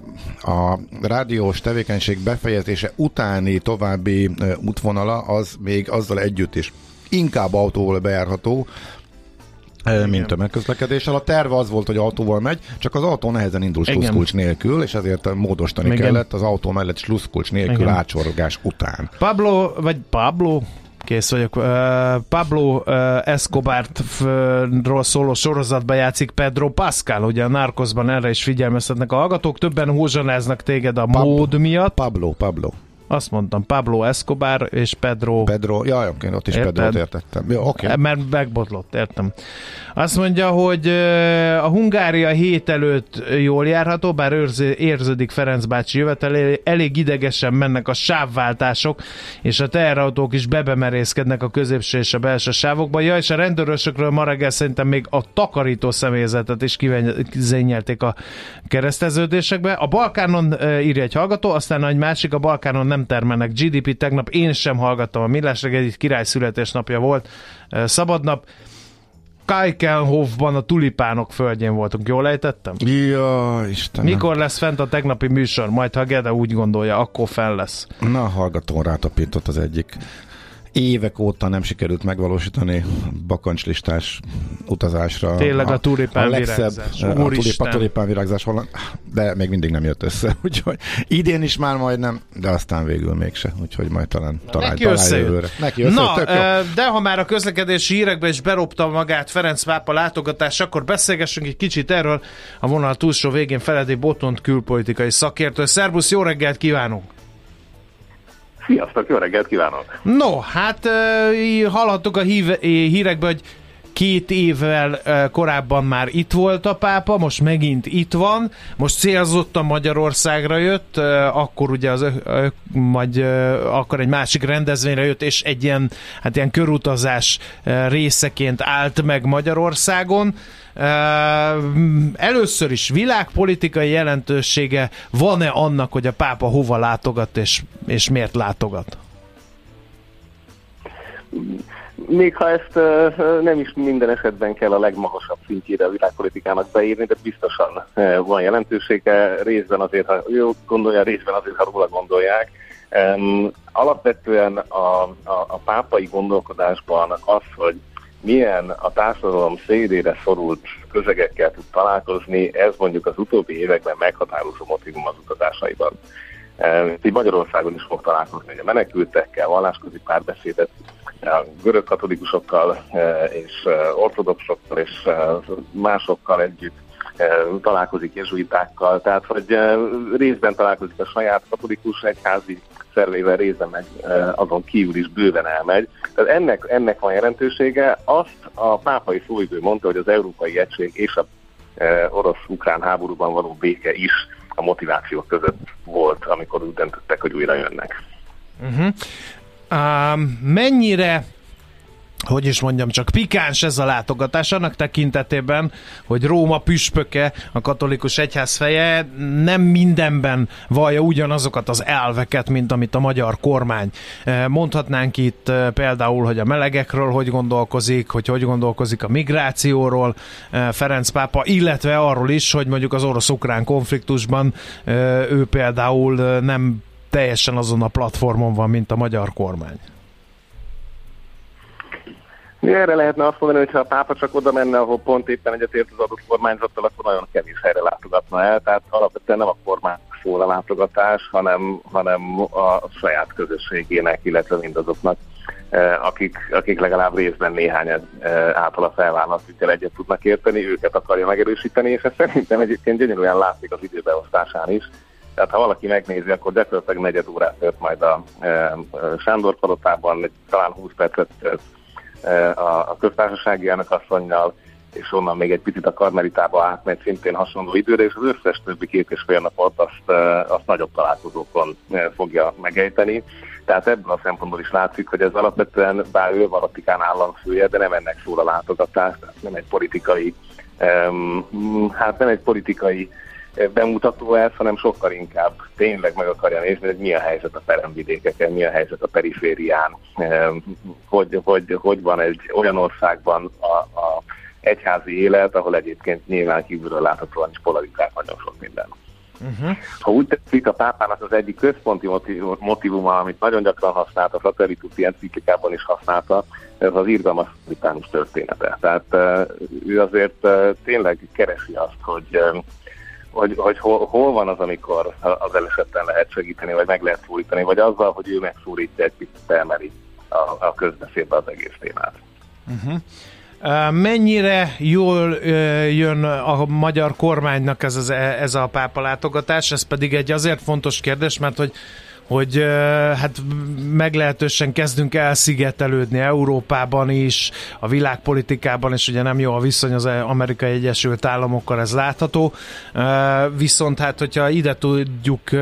a rádiós tevékenység befejezése utáni további útvonala az még azzal együtt is inkább autóval bejárható, e, mint tömegközlekedéssel. A terve az volt, hogy autóval megy, csak az autó nehezen indul Igen. sluszkulcs nélkül, és ezért módosítani Igen. kellett az autó mellett sluszkulcs nélkül Igen. átsorgás után. Pablo, vagy Pablo, kész vagyok, uh, Pablo uh, Escobar-ról szóló sorozatban játszik Pedro Pascal, ugye a Narcosban erre is figyelmeztetnek a hallgatók, többen húzsonáznak téged a Pab- mód miatt. Pablo, Pablo. Azt mondtam, Pablo Escobar és Pedro Pedro, jaj, oké, ott is Érted? Pedro-t értettem. Oké. Okay. Mert megbotlott, értem. Azt mondja, hogy a Hungária hét előtt jól járható, bár őrzi- érződik Ferenc bácsi jövetel, elég idegesen mennek a sávváltások, és a teherautók is bebemerészkednek a középső és a belső sávokba. Ja, és a rendőrösökről ma reggel szerintem még a takarító személyzetet is kizényelték a kereszteződésekbe. A Balkánon írja egy hallgató, aztán egy másik, a Balkánon nem termelnek GDP. Tegnap én sem hallgattam a Millás reggel, király születésnapja volt, szabadnap. Kajkenhofban a tulipánok földjén voltunk, jól ejtettem? Ja, Istenem. Mikor lesz fent a tegnapi műsor? Majd ha Gede úgy gondolja, akkor fel lesz. Na, hallgatón rátapított az egyik évek óta nem sikerült megvalósítani bakancslistás utazásra. Tényleg a, a tulipán virágzás. A tulipán, tulipán virágzás, de még mindig nem jött össze. [laughs] Úgyhogy idén is már majdnem, de aztán végül mégse. Úgyhogy majd talán talán, Neki talán jövőre. Neki össze, Na, de ha már a közlekedési hírekbe is beropta magát Ferenc pápa látogatás, akkor beszélgessünk egy kicsit erről. A vonal túlsó végén Feledi Botont külpolitikai szakértő. Szerbusz, jó reggelt kívánunk! Sziasztok, jó reggelt kívánok! No, hát hallhattuk a hív, hírekbe, hogy két évvel korábban már itt volt a pápa, most megint itt van, most célzottan Magyarországra jött, akkor ugye az, majd akkor egy másik rendezvényre jött, és egy ilyen, hát ilyen körutazás részeként állt meg Magyarországon. Először is világpolitikai jelentősége van-e annak, hogy a pápa hova látogat és, és miért látogat? Még ha ezt nem is minden esetben kell a legmagasabb szintjére a világpolitikának beírni, de biztosan van jelentősége, részben azért, ha jó gondolja, részben azért, ha róla gondolják. Alapvetően a, a, a pápai gondolkodásban az, hogy milyen a társadalom szélére szorult közegekkel tud találkozni, ez mondjuk az utóbbi években meghatározó motivum az utazásaiban. Így Magyarországon is fog találkozni a menekültekkel, vallásközi párbeszédet, a görög katolikusokkal és ortodoxokkal és másokkal együtt találkozik jezsuitákkal, tehát hogy részben találkozik a saját katolikus egyházi szervével részben meg azon kívül is bőven elmegy. Tehát ennek, ennek van jelentősége. Azt a pápai szóidő mondta, hogy az európai egység és a orosz-ukrán háborúban való béke is a motivációk között volt, amikor úgy döntöttek, hogy újra jönnek. Uh-huh. Uh, mennyire hogy is mondjam, csak pikáns ez a látogatás annak tekintetében, hogy Róma püspöke, a katolikus egyház feje nem mindenben vallja ugyanazokat az elveket, mint amit a magyar kormány. Eh, mondhatnánk itt eh, például, hogy a melegekről hogy gondolkozik, hogy hogy gondolkozik a migrációról eh, Ferenc pápa, illetve arról is, hogy mondjuk az orosz-ukrán konfliktusban ő például nem teljesen azon a platformon van, mint a magyar kormány. Erre lehetne azt mondani, hogy ha a pápa csak oda menne, ahol pont éppen egyetért az adott kormányzattal, akkor nagyon kevés helyre látogatna el. Tehát alapvetően nem a kormány szól a látogatás, hanem, hanem a saját közösségének, illetve mindazoknak, eh, akik, akik legalább részben néhány eh, általa felvállalt ügyel egyet tudnak érteni, őket akarja megerősíteni, és ez szerintem egyébként gyönyörűen látszik az időbeosztásán is. Tehát ha valaki megnézi, akkor gyakorlatilag negyed órát tört majd a e, Sándor palotában, talán 20 percet a, a köztársasági elnökasszonynal, és onnan még egy picit a Karmelitába átmegy szintén hasonló időre, és az összes többi két és fél napot azt, azt nagyobb találkozókon fogja megejteni. Tehát ebből a szempontból is látszik, hogy ez alapvetően, bár ő Vatikán államfője, de nem ennek szól a látogatás, tehát nem egy politikai, hát nem egy politikai bemutató ez, hanem sokkal inkább tényleg meg akarja nézni, hogy mi a helyzet a peremvidékeken, mi a helyzet a periférián, hogy, hogy, hogy van egy olyan országban a, a egyházi élet, ahol egyébként nyilván kívülről láthatóan is polarizált nagyon sok minden. Uh-huh. Ha úgy tetszik, a pápának az egyik központi motivuma, amit nagyon gyakran használta, a Fratelli Tutti enciklikában is használta, ez az irgalmas története. Tehát ő azért tényleg keresi azt, hogy hogy, hogy hol, hol van az, amikor az elesetten lehet segíteni, vagy meg lehet szólítani, vagy azzal, hogy ő megszólítja egy picit elmeri a, a közbeszédbe az egész témát. Uh-huh. Mennyire jól jön a magyar kormánynak ez, az, ez a pápa látogatás? Ez pedig egy azért fontos kérdés, mert hogy hogy hát meglehetősen kezdünk elszigetelődni Európában is, a világpolitikában, és ugye nem jó a viszony az Amerikai Egyesült Államokkal, ez látható. Viszont hát, hogyha ide tudjuk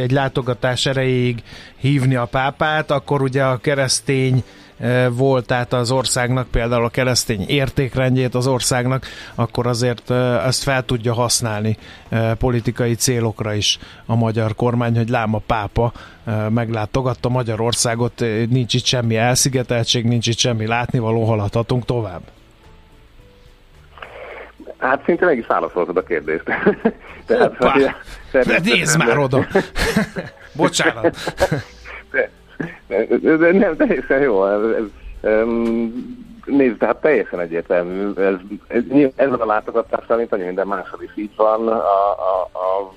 egy látogatás erejéig hívni a pápát, akkor ugye a keresztény volt tehát az országnak, például a keresztény értékrendjét az országnak, akkor azért ezt fel tudja használni politikai célokra is a magyar kormány, hogy lám a pápa meglátogatta Magyarországot, nincs itt semmi elszigeteltség, nincs itt semmi látnivaló, haladhatunk tovább. Hát szinte meg is válaszoltad a kérdést. [laughs] Tehát, Hoppá, hogy, nézd már oda! [laughs] Bocsánat! [laughs] De nem, teljesen jó. Nézd, hát teljesen egyértelmű. Ez, ez, ez a látogatás szerint annyi minden máshol is így van. A, a, a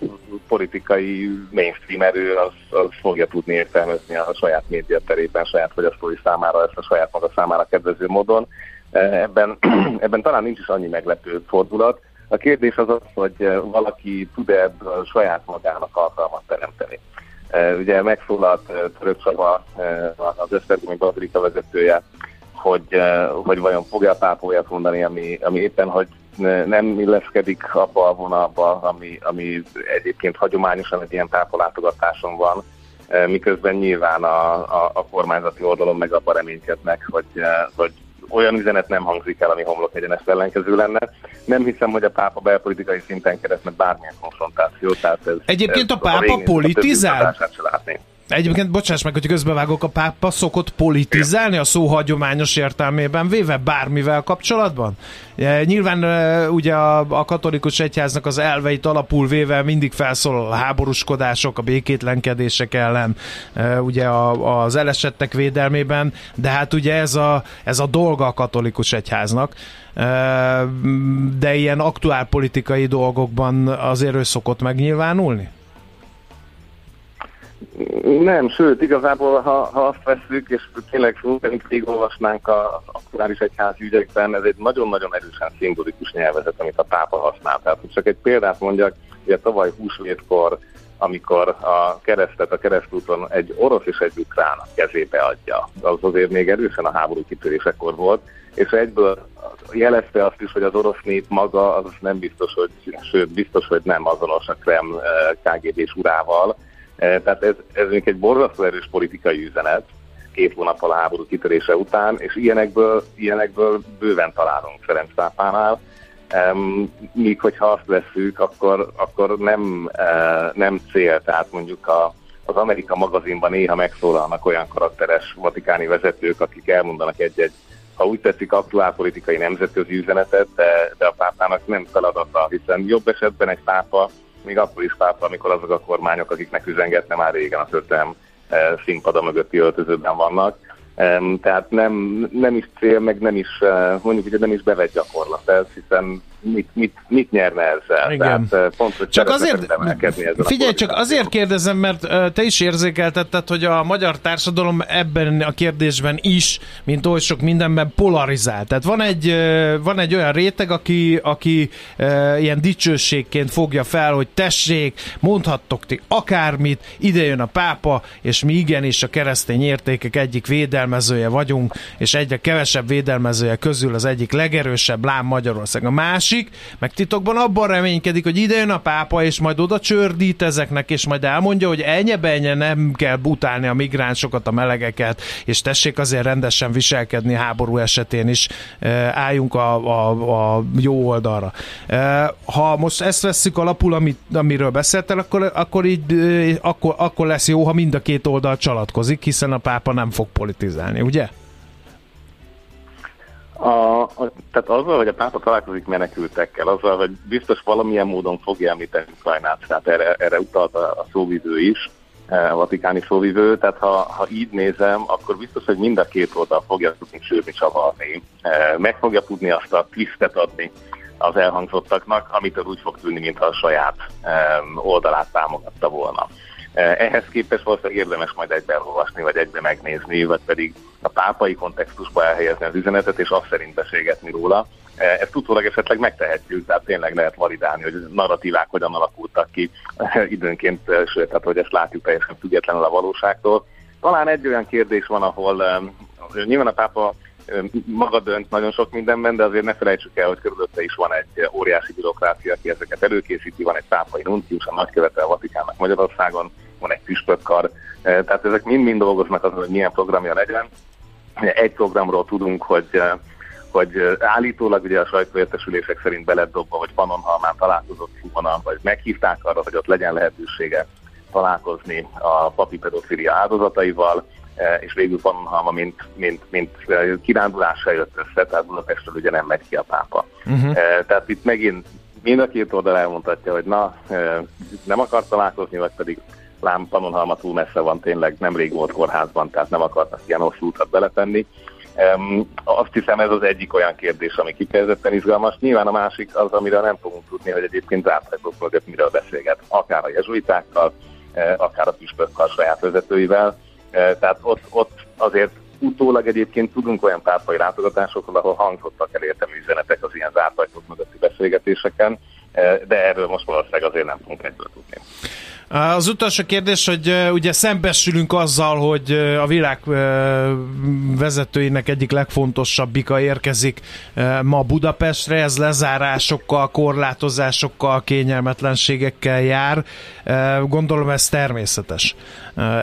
politikai mainstream erő az, az fogja tudni értelmezni a saját média terében, saját fogyasztói számára, ezt a saját maga számára kedvező módon. Ebben, [clears throat] ebben talán nincs is annyi meglepő fordulat. A kérdés az az, hogy valaki tud-e saját magának alkalmat teremteni. Ugye megszólalt Török Szava, az Esztergomi Bazilika vezetője, hogy, hogy vajon fogja a olyat mondani, ami, ami éppen, hogy nem illeszkedik abba a vonalba, ami, ami egyébként hagyományosan egy ilyen pápalátogatáson van, miközben nyilván a, a, a kormányzati oldalon meg abban reménykednek, hogy, hogy olyan üzenet nem hangzik el, ami homlok egyenes ellenkező lenne. Nem hiszem, hogy a pápa belpolitikai szinten keresne bármilyen konfrontáció. Tehát ez, Egyébként ez a pápa a politizál? Egyébként, bocsáss meg, hogy közbevágok, a pápa szokott politizálni a szó hagyományos értelmében, véve bármivel kapcsolatban? E, nyilván e, ugye a, a katolikus egyháznak az elveit alapul véve mindig felszólal a háborúskodások, a békétlenkedések ellen, e, ugye a, az elesettek védelmében, de hát ugye ez a, ez a dolga a katolikus egyháznak de ilyen aktuál politikai dolgokban azért ő szokott megnyilvánulni? Nem, sőt, igazából, ha, ha azt veszük, és tényleg olvasnánk az aktuális egyházi ügyekben, ez egy nagyon-nagyon erősen szimbolikus nyelvezet, amit a pápa használ. Tehát, csak egy példát mondjak, ugye tavaly húsvétkor, amikor a keresztet a keresztúton egy orosz és egy ukrán kezébe adja, az azért még erősen a háború kitörésekor volt, és egyből jelezte azt is, hogy az orosz nép maga az nem biztos, hogy, sőt, biztos, hogy nem azonos a Krem eh, KGB-s urával, tehát ez, ez egy borzasztó erős politikai üzenet két hónappal a háború kitörése után, és ilyenekből, ilyenekből bőven találunk Ferenc pápánál. Míg hogyha azt veszük, akkor, akkor nem, uh, nem cél, tehát mondjuk a, az Amerika magazinban néha megszólalnak olyan karakteres vatikáni vezetők, akik elmondanak egy-egy, ha úgy tetszik, aktuál politikai nemzetközi üzenetet, de, de a pápának nem feladata, hiszen jobb esetben egy pápa még akkor is pápa, amikor azok a kormányok, akiknek üzengetne már régen a történelem eh, színpada mögötti öltözőben vannak. Tehát nem, nem is cél, meg nem is, eh, mondjuk, hogy nem is bevett gyakorlat ez, hiszen mit, mit, mit nyerne ezzel? Igen. Tehát, eh, pont, hogy csak azért, figyelj, csak azért kérdezem, mert te is érzékeltetted, hogy a magyar társadalom ebben a kérdésben is, mint oly sok mindenben polarizál. Tehát van egy, van egy olyan réteg, aki, aki ilyen dicsőségként fogja fel, hogy tessék, mondhattok ti akármit, ide jön a pápa, és mi igenis a keresztény értékek egyik védelmezője vagyunk, és egyre kevesebb védelmezője közül az egyik legerősebb lám Magyarország. A másik másik, meg titokban abban reménykedik, hogy ide jön a pápa, és majd oda csördít ezeknek, és majd elmondja, hogy ennyi nem kell butálni a migránsokat, a melegeket, és tessék azért rendesen viselkedni háború esetén is, álljunk a, a, a jó oldalra. Ha most ezt vesszük alapul, amit, amiről beszéltél, akkor, akkor, így, akkor, akkor lesz jó, ha mind a két oldal csalatkozik, hiszen a pápa nem fog politizálni, ugye? A, a, tehát azzal, hogy a pápa találkozik menekültekkel, azzal, hogy biztos valamilyen módon fogja említeni Ukrajnát, tehát erre, erre utalt a, a szóvivő is, e, a vatikáni szóvivő, tehát ha, ha így nézem, akkor biztos, hogy mind a két oldal fogja tudni sűrni csavarni, e, meg fogja tudni azt a twistet adni az elhangzottaknak, amitől úgy fog tűnni, mintha a saját e, oldalát támogatta volna. Eh, ehhez képest valószínűleg érdemes majd egybe olvasni, vagy egybe megnézni, vagy pedig a pápai kontextusba elhelyezni az üzenetet, és azt szerint beszélgetni róla. Eh, ezt utólag esetleg megtehetjük, tehát tényleg lehet validálni, hogy narratívák hogyan alakultak ki időnként, eh, sőt, tehát hogy ezt látjuk teljesen függetlenül a valóságtól. Talán egy olyan kérdés van, ahol nyilván a pápa maga dönt nagyon sok mindenben, de azért ne felejtsük el, hogy körülötte is van egy óriási bürokrácia, aki ezeket előkészíti, van egy pápai nuncius, a nagykövete a Vatikánnak Magyarországon, van egy püspökkar, e, tehát ezek mind-mind dolgoznak azon, hogy milyen programja legyen. Egy programról tudunk, hogy e, hogy állítólag ugye a sajtóértesülések szerint beledobva, hogy Pannonhalmán találkozott Fumana, vagy meghívták arra, hogy ott legyen lehetősége találkozni a papi pedofilia áldozataival, e, és végül Pannonhalma, mint, mint, mint kirándulásra jött össze, tehát Budapestről ugye nem megy ki a pápa. Uh-huh. Tehát itt megint mind a két oldal elmondhatja, hogy na, nem akar találkozni, vagy pedig lám Pannonhalma túl messze van, tényleg nemrég volt kórházban, tehát nem akartak ilyen hosszú utat beletenni. Um, azt hiszem ez az egyik olyan kérdés, ami kifejezetten izgalmas. Nyilván a másik az, amire nem fogunk tudni, hogy egyébként zárt ajtók mögött miről beszélget. Akár a jezsuitákkal, akár a püspökkel saját vezetőivel. Tehát ott, ott azért utólag egyébként tudunk olyan pártai látogatásokról, ahol hangzottak el értelmű üzenetek az ilyen zárt ajtók mögötti beszélgetéseken, de erről most valószínűleg azért nem fogunk egyből tudni. Az utolsó kérdés, hogy ugye szembesülünk azzal, hogy a világ vezetőinek egyik legfontosabbika érkezik ma Budapestre, ez lezárásokkal, korlátozásokkal, kényelmetlenségekkel jár. Gondolom ez természetes.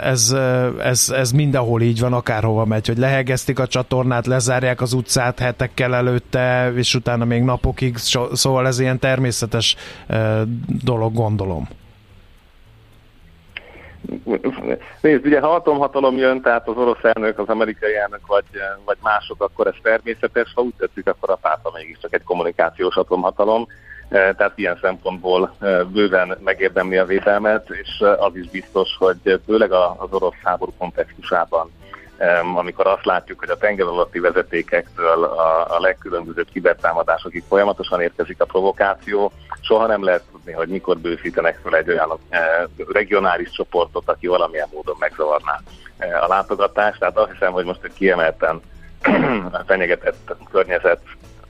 Ez, ez, ez mindenhol így van, akárhova megy, hogy lehegeztik a csatornát, lezárják az utcát hetekkel előtte, és utána még napokig, szóval ez ilyen természetes dolog, gondolom. Nézd, ugye ha atomhatalom jön, tehát az orosz elnök, az amerikai elnök, vagy, vagy mások, akkor ez természetes, ha úgy tetszik, akkor a pápa mégiscsak egy kommunikációs atomhatalom, e, tehát ilyen szempontból e, bőven megérdemli a védelmet, és az is biztos, hogy főleg az orosz háború kontextusában amikor azt látjuk, hogy a tenger alatti vezetékektől a, a legkülönbözőbb kibertámadásokig folyamatosan érkezik a provokáció, soha nem lehet tudni, hogy mikor bővítenek fel egy olyan e, regionális csoportot, aki valamilyen módon megzavarná e, a látogatást. Tehát azt hiszem, hogy most egy kiemelten [clears throat] fenyegetett környezet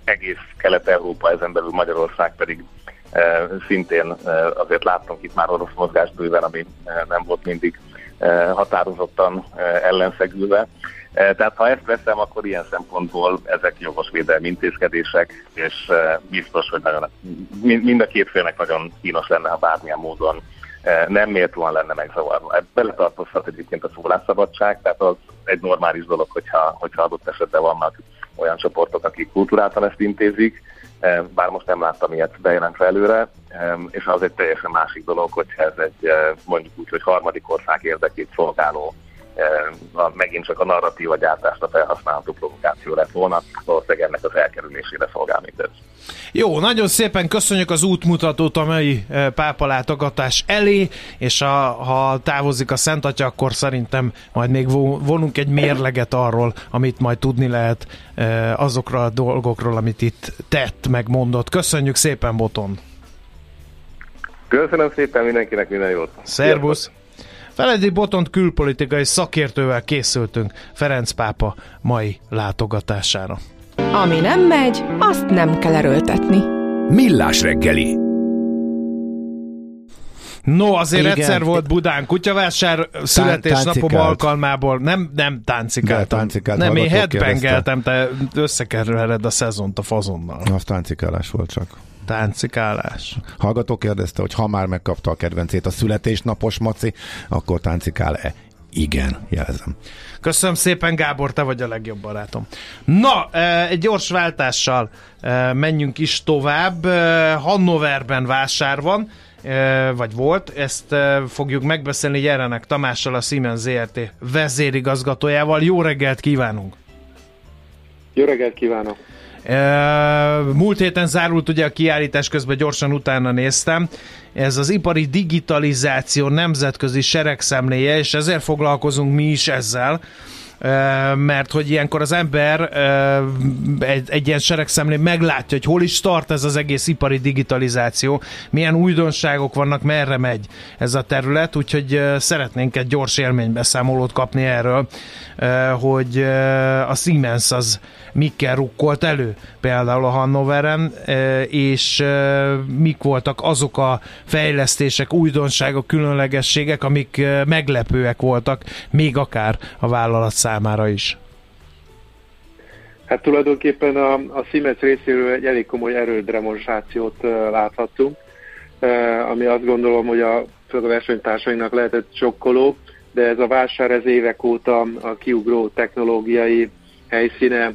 egész Kelet-Európa, ezen belül Magyarország pedig e, szintén azért láttunk itt már orosz mozgást bőven, ami nem volt mindig Eh, határozottan ellenszegülve. Eh, tehát ha ezt veszem, akkor ilyen szempontból ezek jogos védelmi intézkedések, és biztos, hogy nagyon, mind a két félnek nagyon kínos lenne, ha bármilyen módon nem méltóan lenne megzavarva. Bele tartozhat egyébként a szólásszabadság, tehát az egy normális dolog, hogyha, hogyha adott esetben vannak olyan csoportok, akik kultúráltan ezt intézik, bár most nem láttam ilyet bejelentve előre, és az egy teljesen másik dolog, hogyha ez egy mondjuk úgy, hogy harmadik ország érdekét szolgáló a, megint csak a narratíva gyártásra felhasználható provokáció lett volna, valószínűleg ennek az elkerülésére szolgál mindez. Jó, nagyon szépen köszönjük az útmutatót a mai pápa látogatás elé, és a, ha távozik a Szent Atya, akkor szerintem majd még vonunk egy mérleget arról, amit majd tudni lehet azokról a dolgokról, amit itt tett, meg mondott. Köszönjük szépen, Boton! Köszönöm szépen mindenkinek, minden jót! Szervusz! Feledi Botont külpolitikai szakértővel készültünk Ferenc pápa mai látogatására. Ami nem megy, azt nem kell erőltetni. Millás reggeli. No, azért Igen. egyszer volt Budán kutyavásár születésnapom alkalmából. Nem, nem táncikáltam. táncikált, nem, én headbangeltem, te összekerülheted a szezont a fazonnal. Az táncikálás volt csak. Táncikálás. Hallgató kérdezte, hogy ha már megkapta a kedvencét a születésnapos maci, akkor táncikál-e? Igen, jelzem. Köszönöm szépen, Gábor, te vagy a legjobb barátom. Na, e, egy gyors váltással e, menjünk is tovább. E, Hannoverben vásár van, vagy volt, ezt fogjuk megbeszélni Jerenek Tamással, a Siemens ZRT vezérigazgatójával. Jó reggelt kívánunk! Jó reggelt kívánok! Múlt héten zárult ugye a kiállítás közben gyorsan utána néztem. Ez az ipari digitalizáció nemzetközi seregszemléje, és ezért foglalkozunk mi is ezzel mert hogy ilyenkor az ember egy, egy ilyen seregszemlén meglátja, hogy hol is tart ez az egész ipari digitalizáció, milyen újdonságok vannak, merre megy ez a terület, úgyhogy szeretnénk egy gyors élménybeszámolót kapni erről, hogy a Siemens az mikkel rukkolt elő, például a Hannoveren, és mik voltak azok a fejlesztések, újdonságok, különlegességek, amik meglepőek voltak, még akár a vállalat számára is. Hát tulajdonképpen a, a Siemens részéről egy elég komoly erődemonstrációt láthattunk, ami azt gondolom, hogy a, a versenytársainknak lehetett sokkoló, de ez a vásár ez évek óta a kiugró technológiai helyszíne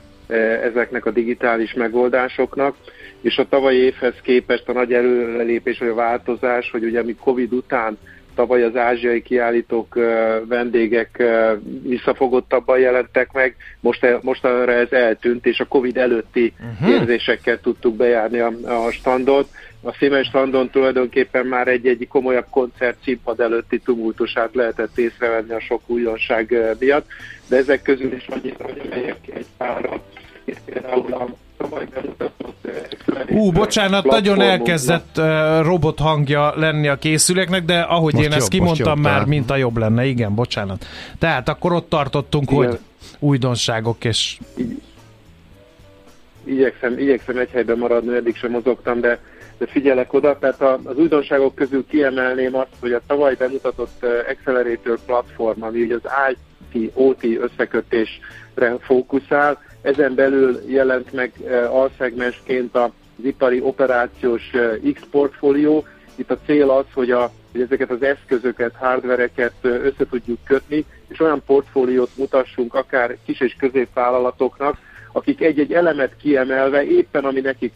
ezeknek a digitális megoldásoknak, és a tavalyi évhez képest a nagy előrelépés vagy a változás, hogy ugye mi Covid után tavaly az ázsiai kiállítók, vendégek visszafogottabban jelentek meg, most, most arra ez eltűnt, és a Covid előtti uh-huh. érzésekkel tudtuk bejárni a, a standot. A Siemens Strandon tulajdonképpen már egy-egy komolyabb koncert színpad előtti tumultusát lehetett észrevenni a sok újdonság miatt, de ezek közül is annyit, hogy melyek egy párra, például a Ú, bocsánat, nagyon elkezdett uh, robot hangja lenni a készüléknek, de ahogy most én jobb, ezt kimondtam már, mint a jobb lenne, igen, bocsánat. Tehát akkor ott tartottunk, igen. hogy újdonságok és... Így, igyekszem, igyekszem egy helyben maradni, eddig sem mozogtam, de, de figyelek oda. Tehát az újdonságok közül kiemelném azt, hogy a tavaly bemutatott Accelerator platform, ami ugye az IT-OT összekötésre fókuszál, ezen belül jelent meg alszegmensként az ipari operációs X portfólió. Itt a cél az, hogy, a, hogy ezeket az eszközöket, hardvereket össze tudjuk kötni, és olyan portfóliót mutassunk akár kis és középvállalatoknak, akik egy-egy elemet kiemelve éppen ami nekik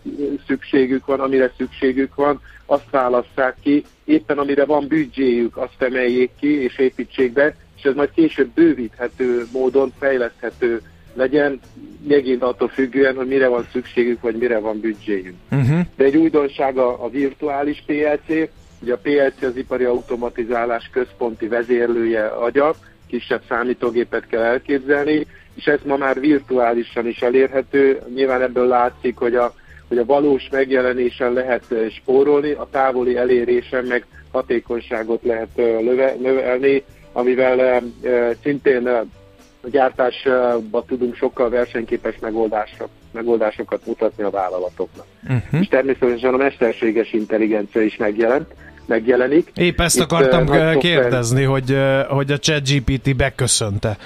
szükségük van, amire szükségük van, azt válasszák ki, éppen amire van büdzséjük, azt emeljék ki és építsék be, és ez majd később bővíthető módon fejleszthető legyen, megint attól függően, hogy mire van szükségük, vagy mire van büdzséjük. Uh-huh. De egy újdonság a, a virtuális PLC, ugye a PLC az ipari automatizálás központi vezérlője agya, kisebb számítógépet kell elképzelni, és ez ma már virtuálisan is elérhető. Nyilván ebből látszik, hogy a, hogy a valós megjelenésen lehet spórolni, a távoli elérésen meg hatékonyságot lehet növelni, amivel szintén a gyártásba tudunk sokkal versenyképes megoldásokat mutatni a vállalatoknak. Uh-huh. És természetesen a mesterséges intelligencia is megjelent, megjelenik. Épp ezt Itt akartam uh, kérdezni, hogy, hogy a ChatGPT beköszönte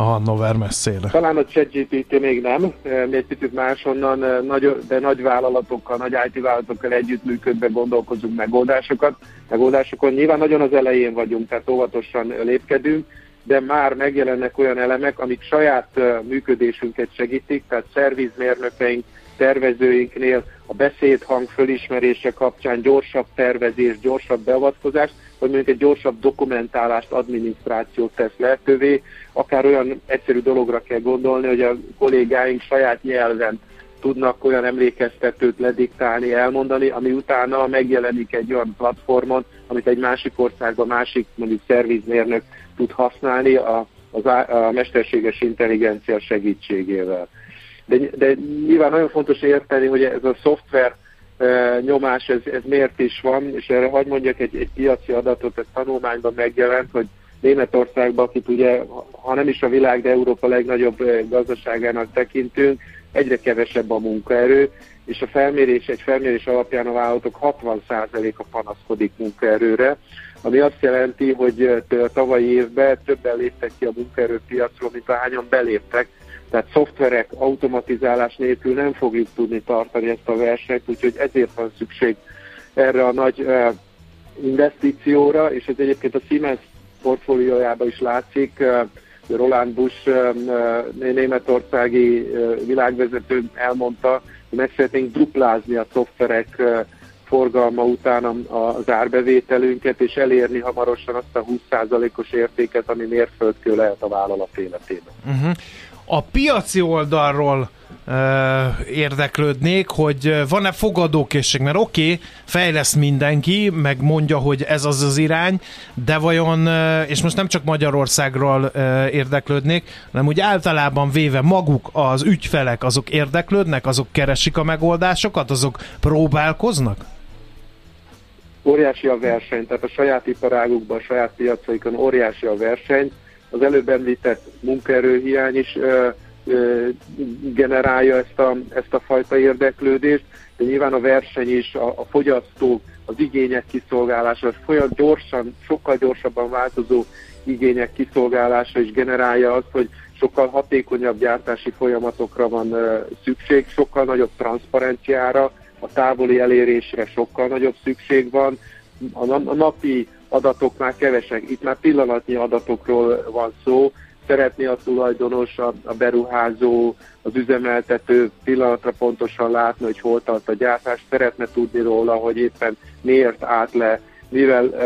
a Hannover messzére. Talán a ChatGPT még nem, egy picit máshonnan, nagy, de nagy vállalatokkal, nagy IT vállalatokkal együttműködve gondolkozunk megoldásokat. Megoldásokon nyilván nagyon az elején vagyunk, tehát óvatosan lépkedünk, de már megjelennek olyan elemek, amik saját működésünket segítik, tehát szervizmérnökeink, tervezőinknél a beszédhang fölismerése kapcsán gyorsabb tervezés, gyorsabb beavatkozás, vagy mondjuk egy gyorsabb dokumentálást, adminisztrációt tesz lehetővé. Akár olyan egyszerű dologra kell gondolni, hogy a kollégáink saját nyelven tudnak olyan emlékeztetőt lediktálni, elmondani, ami utána megjelenik egy olyan platformon, amit egy másik országban másik mondjuk szervizmérnök tud használni a, a, a mesterséges intelligencia segítségével. De, de nyilván nagyon fontos érteni, hogy ez a szoftver nyomás, ez, ez miért is van, és erre hagyd mondjak egy, egy piaci adatot, ez tanulmányban megjelent, hogy Németországban, akit ugye, ha nem is a világ, de Európa legnagyobb gazdaságának tekintünk, egyre kevesebb a munkaerő, és a felmérés, egy felmérés alapján a vállalatok 60%-a panaszkodik munkaerőre, ami azt jelenti, hogy a tavalyi évben többen léptek ki a munkaerőpiacról, mint ahányan beléptek, tehát szoftverek, automatizálás nélkül nem fogjuk tudni tartani ezt a versenyt, úgyhogy ezért van szükség erre a nagy investícióra, és ez egyébként a Siemens portfóliójában is látszik, Roland Busch németországi világvezető elmondta, hogy meg szeretnénk duplázni a szoftverek forgalma után az árbevételünket, és elérni hamarosan azt a 20%-os értéket, ami mérföldkő lehet a vállalat életében. Uh-huh. A piaci oldalról érdeklődnék, hogy van-e fogadókészség, mert oké, okay, fejleszt mindenki, meg mondja, hogy ez az az irány, de vajon, és most nem csak Magyarországról érdeklődnék, hanem úgy általában véve maguk az ügyfelek, azok érdeklődnek, azok keresik a megoldásokat, azok próbálkoznak? Óriási a verseny, tehát a saját iparágukban, a saját piacaikon óriási a verseny. Az előbb említett munkaerőhiány is generálja ezt a, ezt a fajta érdeklődést, de nyilván a verseny is, a, a fogyasztók, az igények kiszolgálása, az folyam gyorsan, sokkal gyorsabban változó igények kiszolgálása is generálja azt, hogy sokkal hatékonyabb gyártási folyamatokra van szükség, sokkal nagyobb transzparenciára, a távoli elérésre sokkal nagyobb szükség van, a napi adatok már kevesek, itt már pillanatnyi adatokról van szó, szeretné a tulajdonos, a, a beruházó, az üzemeltető pillanatra pontosan látni, hogy hol tart a gyártás, szeretne tudni róla, hogy éppen miért állt le, mivel e,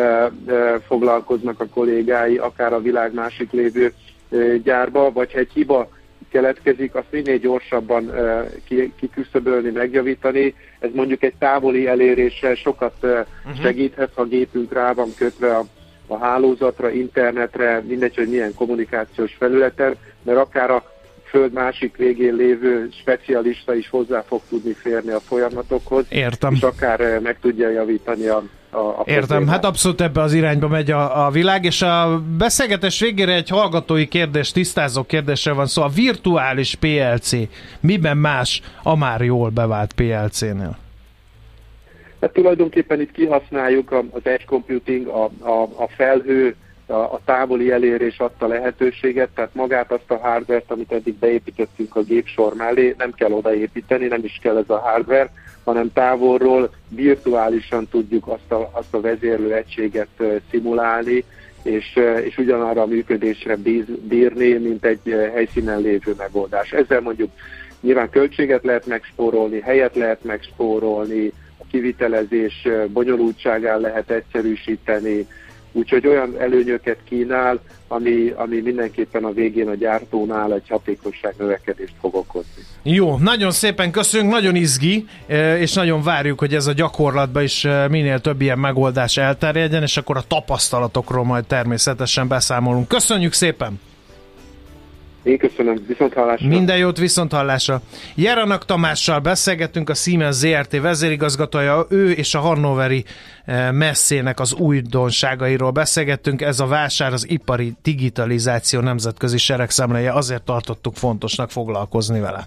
e, foglalkoznak a kollégái, akár a világ másik lévő e, gyárba, vagy ha egy hiba keletkezik, azt minél gyorsabban kiküszöbölni, megjavítani. Ez mondjuk egy távoli eléréssel sokat uh-huh. segíthet, ha a gépünk rá van kötve a, a hálózatra, internetre, mindegy, hogy milyen kommunikációs felületen, mert akár a föld másik végén lévő specialista is hozzá fog tudni férni a folyamatokhoz, Értem. és akár meg tudja javítani a a, a Értem, problémát. hát abszolút ebbe az irányba megy a, a világ, és a beszélgetés végére egy hallgatói kérdés, tisztázó kérdésre van szó. A virtuális PLC miben más a már jól bevált PLC-nél? Hát tulajdonképpen itt kihasználjuk az edge computing, a, a, a felhő, a, a távoli elérés adta lehetőséget, tehát magát azt a hardware amit eddig beépítettünk a gépsor mellé, nem kell odaépíteni, nem is kell ez a hardware, hanem távolról virtuálisan tudjuk azt a, azt a vezérlő egységet szimulálni, és, és ugyanarra a működésre bíz, bírni, mint egy helyszínen lévő megoldás. Ezzel mondjuk nyilván költséget lehet megspórolni, helyet lehet megspórolni, kivitelezés bonyolultságán lehet egyszerűsíteni, Úgyhogy olyan előnyöket kínál, ami, ami mindenképpen a végén a gyártónál egy hatékonyság növekedést fog okozni. Jó, nagyon szépen köszönjük, nagyon izgi, e, és nagyon várjuk, hogy ez a gyakorlatban is e, minél több ilyen megoldás elterjedjen, és akkor a tapasztalatokról majd természetesen beszámolunk. Köszönjük szépen! Én köszönöm, viszont hallásra. Minden jót, viszont hallásra. Jeranak Tamással beszélgettünk, a Siemens ZRT vezérigazgatója, ő és a Hannoveri eh, messzének az újdonságairól beszélgettünk. Ez a vásár az ipari digitalizáció nemzetközi seregszemleje, azért tartottuk fontosnak foglalkozni vele.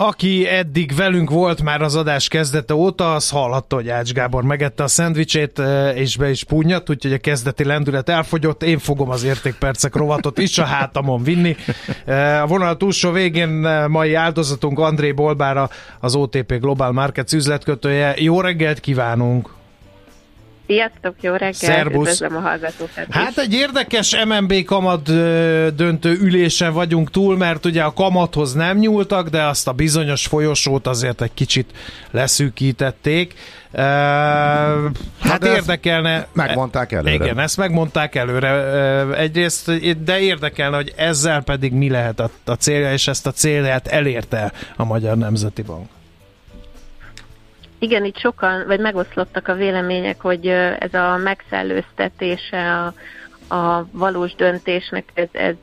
Aki eddig velünk volt már az adás kezdete óta, az hallhatta, hogy Ács Gábor megette a szendvicsét, és be is punyat, úgyhogy a kezdeti lendület elfogyott. Én fogom az értékpercek rovatot is a hátamon vinni. A vonal túlsó végén mai áldozatunk André Bolbára, az OTP Global Markets üzletkötője. Jó reggelt kívánunk! Sziasztok, jó reggelt! Szerbusz. Üdvözlöm a hallgatókat Hát egy érdekes MNB kamat döntő ülésen vagyunk túl, mert ugye a kamathoz nem nyúltak, de azt a bizonyos folyosót azért egy kicsit leszűkítették. Hát érdekelne... Megmondták előre. Igen, ezt megmondták előre egyrészt, de érdekelne, hogy ezzel pedig mi lehet a, a célja, és ezt a célját elérte a Magyar Nemzeti Bank. Igen, itt sokan, vagy megoszlottak a vélemények, hogy ez a megszellőztetése a, a valós döntésnek ez, ez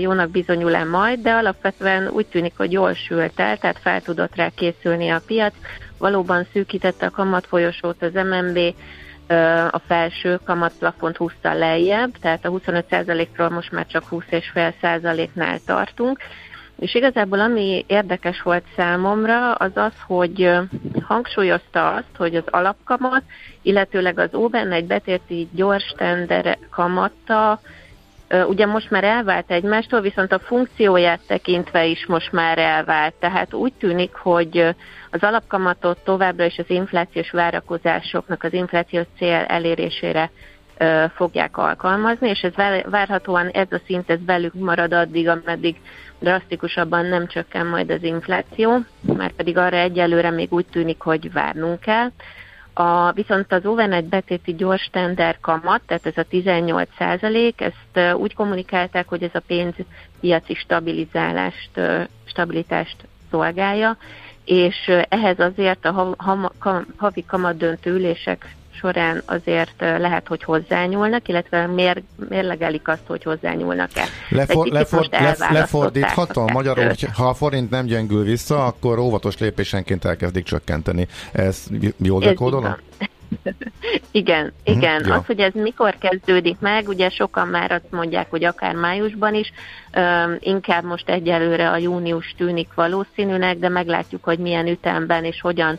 jónak bizonyul-e majd, de alapvetően úgy tűnik, hogy jól sült el, tehát fel tudott rá készülni a piac. Valóban szűkítette a kamatfolyosót az MNB, a felső kamatplafont húzta lejjebb, tehát a 25%-ról most már csak 20,5%-nál tartunk, és igazából ami érdekes volt számomra, az az, hogy hangsúlyozta azt, hogy az alapkamat, illetőleg az Óben egy betérti gyors tender kamatta, ugye most már elvált egymástól, viszont a funkcióját tekintve is most már elvált. Tehát úgy tűnik, hogy az alapkamatot továbbra is az inflációs várakozásoknak az inflációs cél elérésére fogják alkalmazni, és ez várhatóan ez a szint ez velük marad addig, ameddig drasztikusabban nem csökken majd az infláció, már pedig arra egyelőre még úgy tűnik, hogy várnunk kell. A, viszont az overnight betéti gyors tender kamat, tehát ez a 18 százalék, ezt úgy kommunikálták, hogy ez a pénzpiaci stabilizálást, stabilitást szolgálja, és ehhez azért a havi kamat döntő ülések során azért lehet, hogy hozzányúlnak, illetve mér, mérlegelik azt, hogy hozzányúlnak-e. Lefor, lefor, lef, lefordíthatom magyarul, hogy ha a forint nem gyengül vissza, akkor óvatos lépésenként elkezdik csökkenteni. Ez jól dekódolom? [laughs] igen, mhm, igen. Uh-huh, az, hogy ez mikor kezdődik meg, ugye sokan már azt mondják, hogy akár májusban is, uh, inkább most egyelőre a június tűnik valószínűnek, de meglátjuk, hogy milyen ütemben és hogyan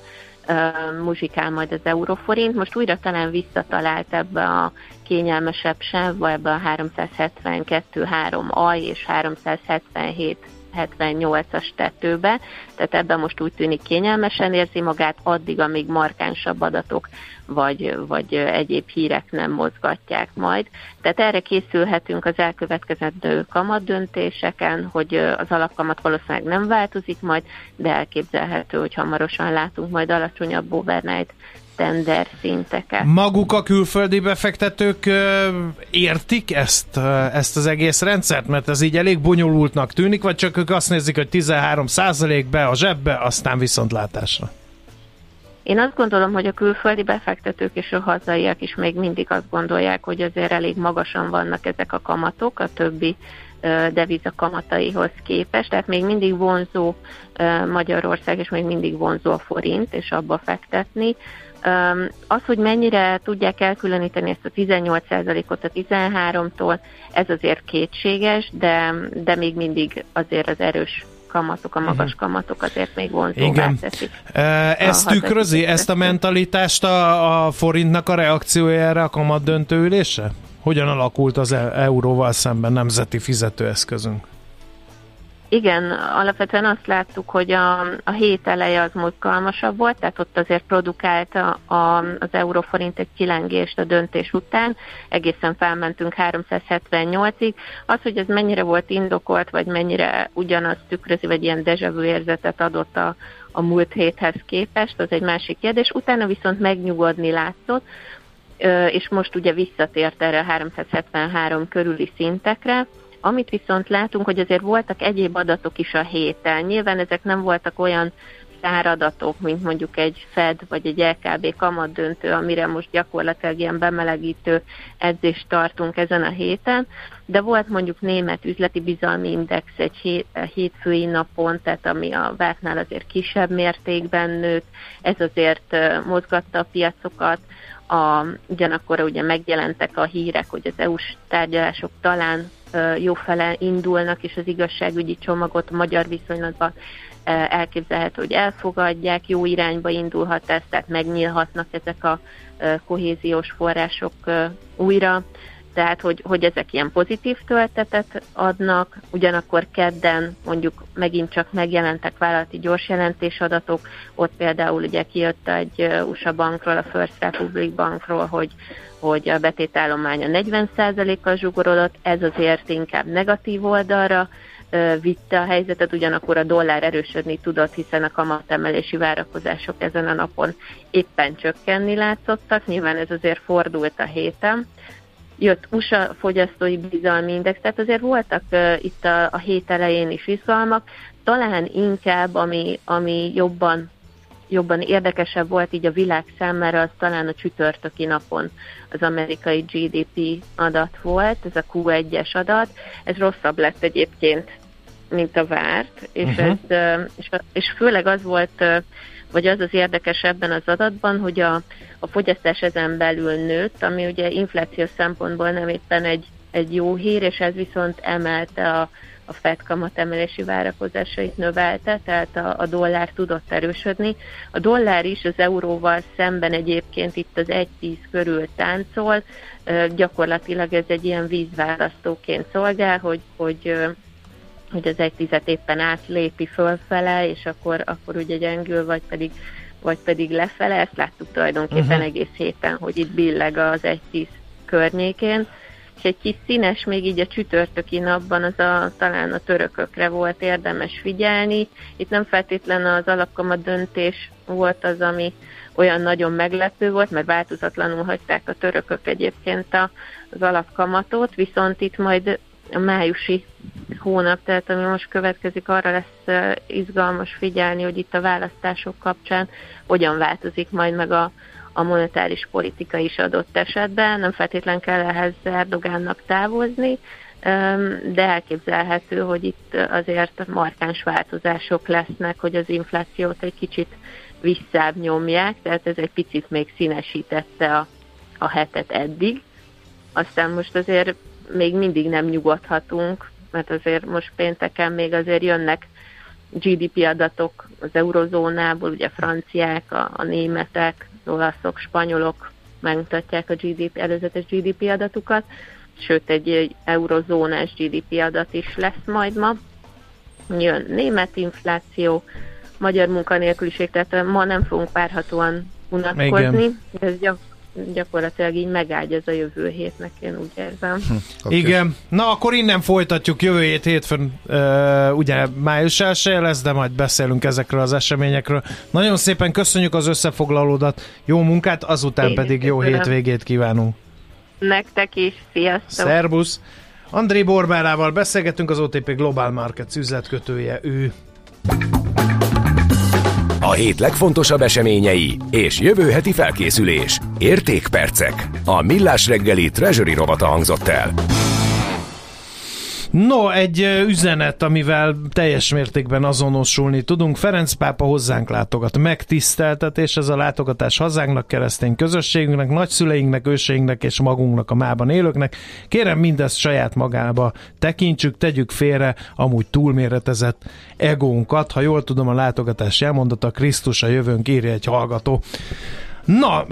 muzsikál majd az euróforint. Most újra talán visszatalált ebbe a kényelmesebb sávba, ebbe a 372-3 aj és 377 178-as tetőbe, tehát ebben most úgy tűnik kényelmesen érzi magát, addig, amíg markánsabb adatok vagy, vagy egyéb hírek nem mozgatják majd. Tehát erre készülhetünk az elkövetkezendő kamat döntéseken, hogy az alapkamat valószínűleg nem változik majd, de elképzelhető, hogy hamarosan látunk majd alacsonyabb overnight tender szinteket. Maguk a külföldi befektetők értik ezt, ezt az egész rendszert, mert ez így elég bonyolultnak tűnik, vagy csak ők azt nézik, hogy 13% be a zsebbe, aztán viszontlátásra? Én azt gondolom, hogy a külföldi befektetők és a hazaiak is még mindig azt gondolják, hogy azért elég magasan vannak ezek a kamatok a többi deviza kamataihoz képest, tehát még mindig vonzó Magyarország, és még mindig vonzó a forint, és abba fektetni. Az, hogy mennyire tudják elkülöníteni ezt a 18%-ot a 13-tól, ez azért kétséges, de, de még mindig azért az erős kamatok, a magas uh-huh. kamatok azért még vonzóvá teszik. Ez tükrözi, ezt a mentalitást a, a forintnak a reakciójára a kamat döntőülése? Hogyan alakult az e- euróval szemben nemzeti fizetőeszközünk? Igen, alapvetően azt láttuk, hogy a, a hét eleje az mozgalmasabb volt, tehát ott azért produkálta a, az euróforint egy kilengést a döntés után, egészen felmentünk 378-ig. Az, hogy ez mennyire volt indokolt, vagy mennyire ugyanazt tükrözi, vagy ilyen dejavű érzetet adott a, a múlt héthez képest, az egy másik kérdés. Utána viszont megnyugodni látszott, és most ugye visszatért erre a 373 körüli szintekre, amit viszont látunk, hogy azért voltak egyéb adatok is a héten. Nyilván ezek nem voltak olyan száradatok, mint mondjuk egy Fed vagy egy LKB kamat döntő, amire most gyakorlatilag ilyen bemelegítő edzést tartunk ezen a héten, de volt mondjuk német üzleti bizalmi index egy hét, hétfői napon, tehát ami a vártnál azért kisebb mértékben nőtt, ez azért mozgatta a piacokat, a, ugyanakkor ugye megjelentek a hírek, hogy az EU-s tárgyalások talán jó fele indulnak, és az igazságügyi csomagot a magyar viszonylatban elképzelhető, hogy elfogadják, jó irányba indulhat ez, tehát megnyílhatnak ezek a kohéziós források újra, tehát hogy, hogy ezek ilyen pozitív töltetet adnak, ugyanakkor kedden mondjuk megint csak megjelentek vállalati gyors jelentésadatok, ott például ugye kijött egy USA bankról, a First Republic bankról, hogy hogy a betétállománya 40%-kal zsugorodott, ez azért inkább negatív oldalra vitte a helyzetet, ugyanakkor a dollár erősödni tudott, hiszen a kamatemelési várakozások ezen a napon éppen csökkenni látszottak, nyilván ez azért fordult a héten. Jött USA fogyasztói bizalmi index, tehát azért voltak uh, itt a, a hét elején is izgalmak, talán inkább, ami, ami jobban jobban érdekesebb volt így a világ számára, az talán a csütörtöki napon az amerikai GDP adat volt, ez a Q1-es adat. Ez rosszabb lett egyébként, mint a várt, és, uh-huh. ez, és, és főleg az volt, vagy az az érdekes ebben az adatban, hogy a, a fogyasztás ezen belül nőtt, ami ugye inflációs szempontból nem éppen egy, egy jó hír, és ez viszont emelte a, a Fed kamatemelési várakozásait növelte, tehát a, a dollár tudott erősödni. A dollár is az euróval szemben egyébként itt az 1.10 körül táncol, gyakorlatilag ez egy ilyen vízválasztóként szolgál, hogy, hogy hogy az egy tizet éppen átlépi fölfele, és akkor, akkor ugye gyengül, vagy pedig, vagy pedig lefele. Ezt láttuk tulajdonképpen uh-huh. egész héten, hogy itt billeg az egy tíz környékén és egy kis színes még így a csütörtöki napban az a, talán a törökökre volt érdemes figyelni. Itt nem feltétlen az alapkamat döntés volt az, ami olyan nagyon meglepő volt, mert változatlanul hagyták a törökök egyébként a, az alapkamatot, viszont itt majd a májusi hónap, tehát ami most következik, arra lesz izgalmas figyelni, hogy itt a választások kapcsán hogyan változik majd meg a, a monetáris politika is adott esetben. Nem feltétlen kell ehhez Erdogánnak távozni, de elképzelhető, hogy itt azért markáns változások lesznek, hogy az inflációt egy kicsit visszább nyomják, tehát ez egy picit még színesítette a, a hetet eddig. Aztán most azért még mindig nem nyugodhatunk, mert azért most pénteken még azért jönnek GDP adatok az eurozónából, ugye franciák, a, a németek, olaszok, spanyolok megmutatják a GDP, előzetes GDP adatukat, sőt egy, egy eurozónás GDP adat is lesz majd ma. jön német infláció, magyar munkanélküliség, tehát ma nem fogunk várhatóan unatkozni, ez gyak, gyakorlatilag így megágy ez a jövő hétnek, én úgy érzem. Hm, okay. Igen, na akkor innen folytatjuk jövő hét hétfőn, uh, ugye május 1 lesz, de majd beszélünk ezekről az eseményekről. Nagyon szépen köszönjük az összefoglalódat, jó munkát, azután én pedig jó hétvégét kívánunk. Nektek is, sziasztok! Szerbusz! André Borbárával beszélgetünk, az OTP Global Markets üzletkötője ő. A hét legfontosabb eseményei és jövő heti felkészülés. Értékpercek. A Millás reggeli Treasury rovata hangzott el. No, egy üzenet, amivel teljes mértékben azonosulni tudunk. Ferenc pápa hozzánk látogat. Megtiszteltetés ez a látogatás hazánknak, keresztény közösségünknek, nagyszüleinknek, őseinknek és magunknak, a mában élőknek. Kérem mindezt saját magába tekintsük, tegyük félre amúgy túlméretezett egónkat. Ha jól tudom, a látogatás elmondata Krisztus a jövőnk írja egy hallgató. Na,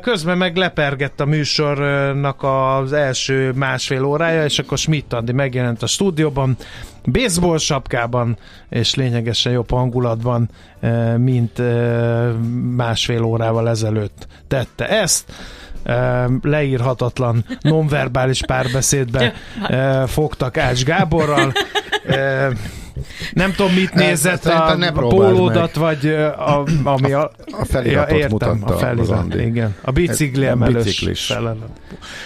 közben meg lepergett a műsornak az első másfél órája, és akkor Schmidt Andi megjelent a stúdióban, baseball sapkában, és lényegesen jobb hangulatban, mint másfél órával ezelőtt tette ezt leírhatatlan nonverbális párbeszédbe fogtak Ács Gáborral. Nem tudom, mit nézett a, a pólódat, meg. vagy a, ami a, a feliratot ja, értem, mutatta a felirat, igen. A bicikli emelős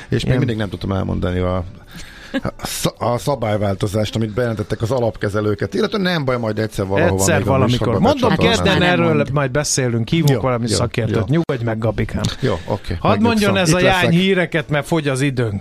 És még mindig nem tudtam elmondani a a szabályváltozást, amit bejelentettek az alapkezelőket, illetve nem baj, majd egyszer valahova. Egyszer valamikor. Mondom, kedden erről mond. majd beszélünk, hívunk jó, valami jó, szakértőt. Jó. Nyugodj meg, Gabikám. Jó, oké. Okay. Hadd mondjon ez a jány híreket, mert fogy az időnk.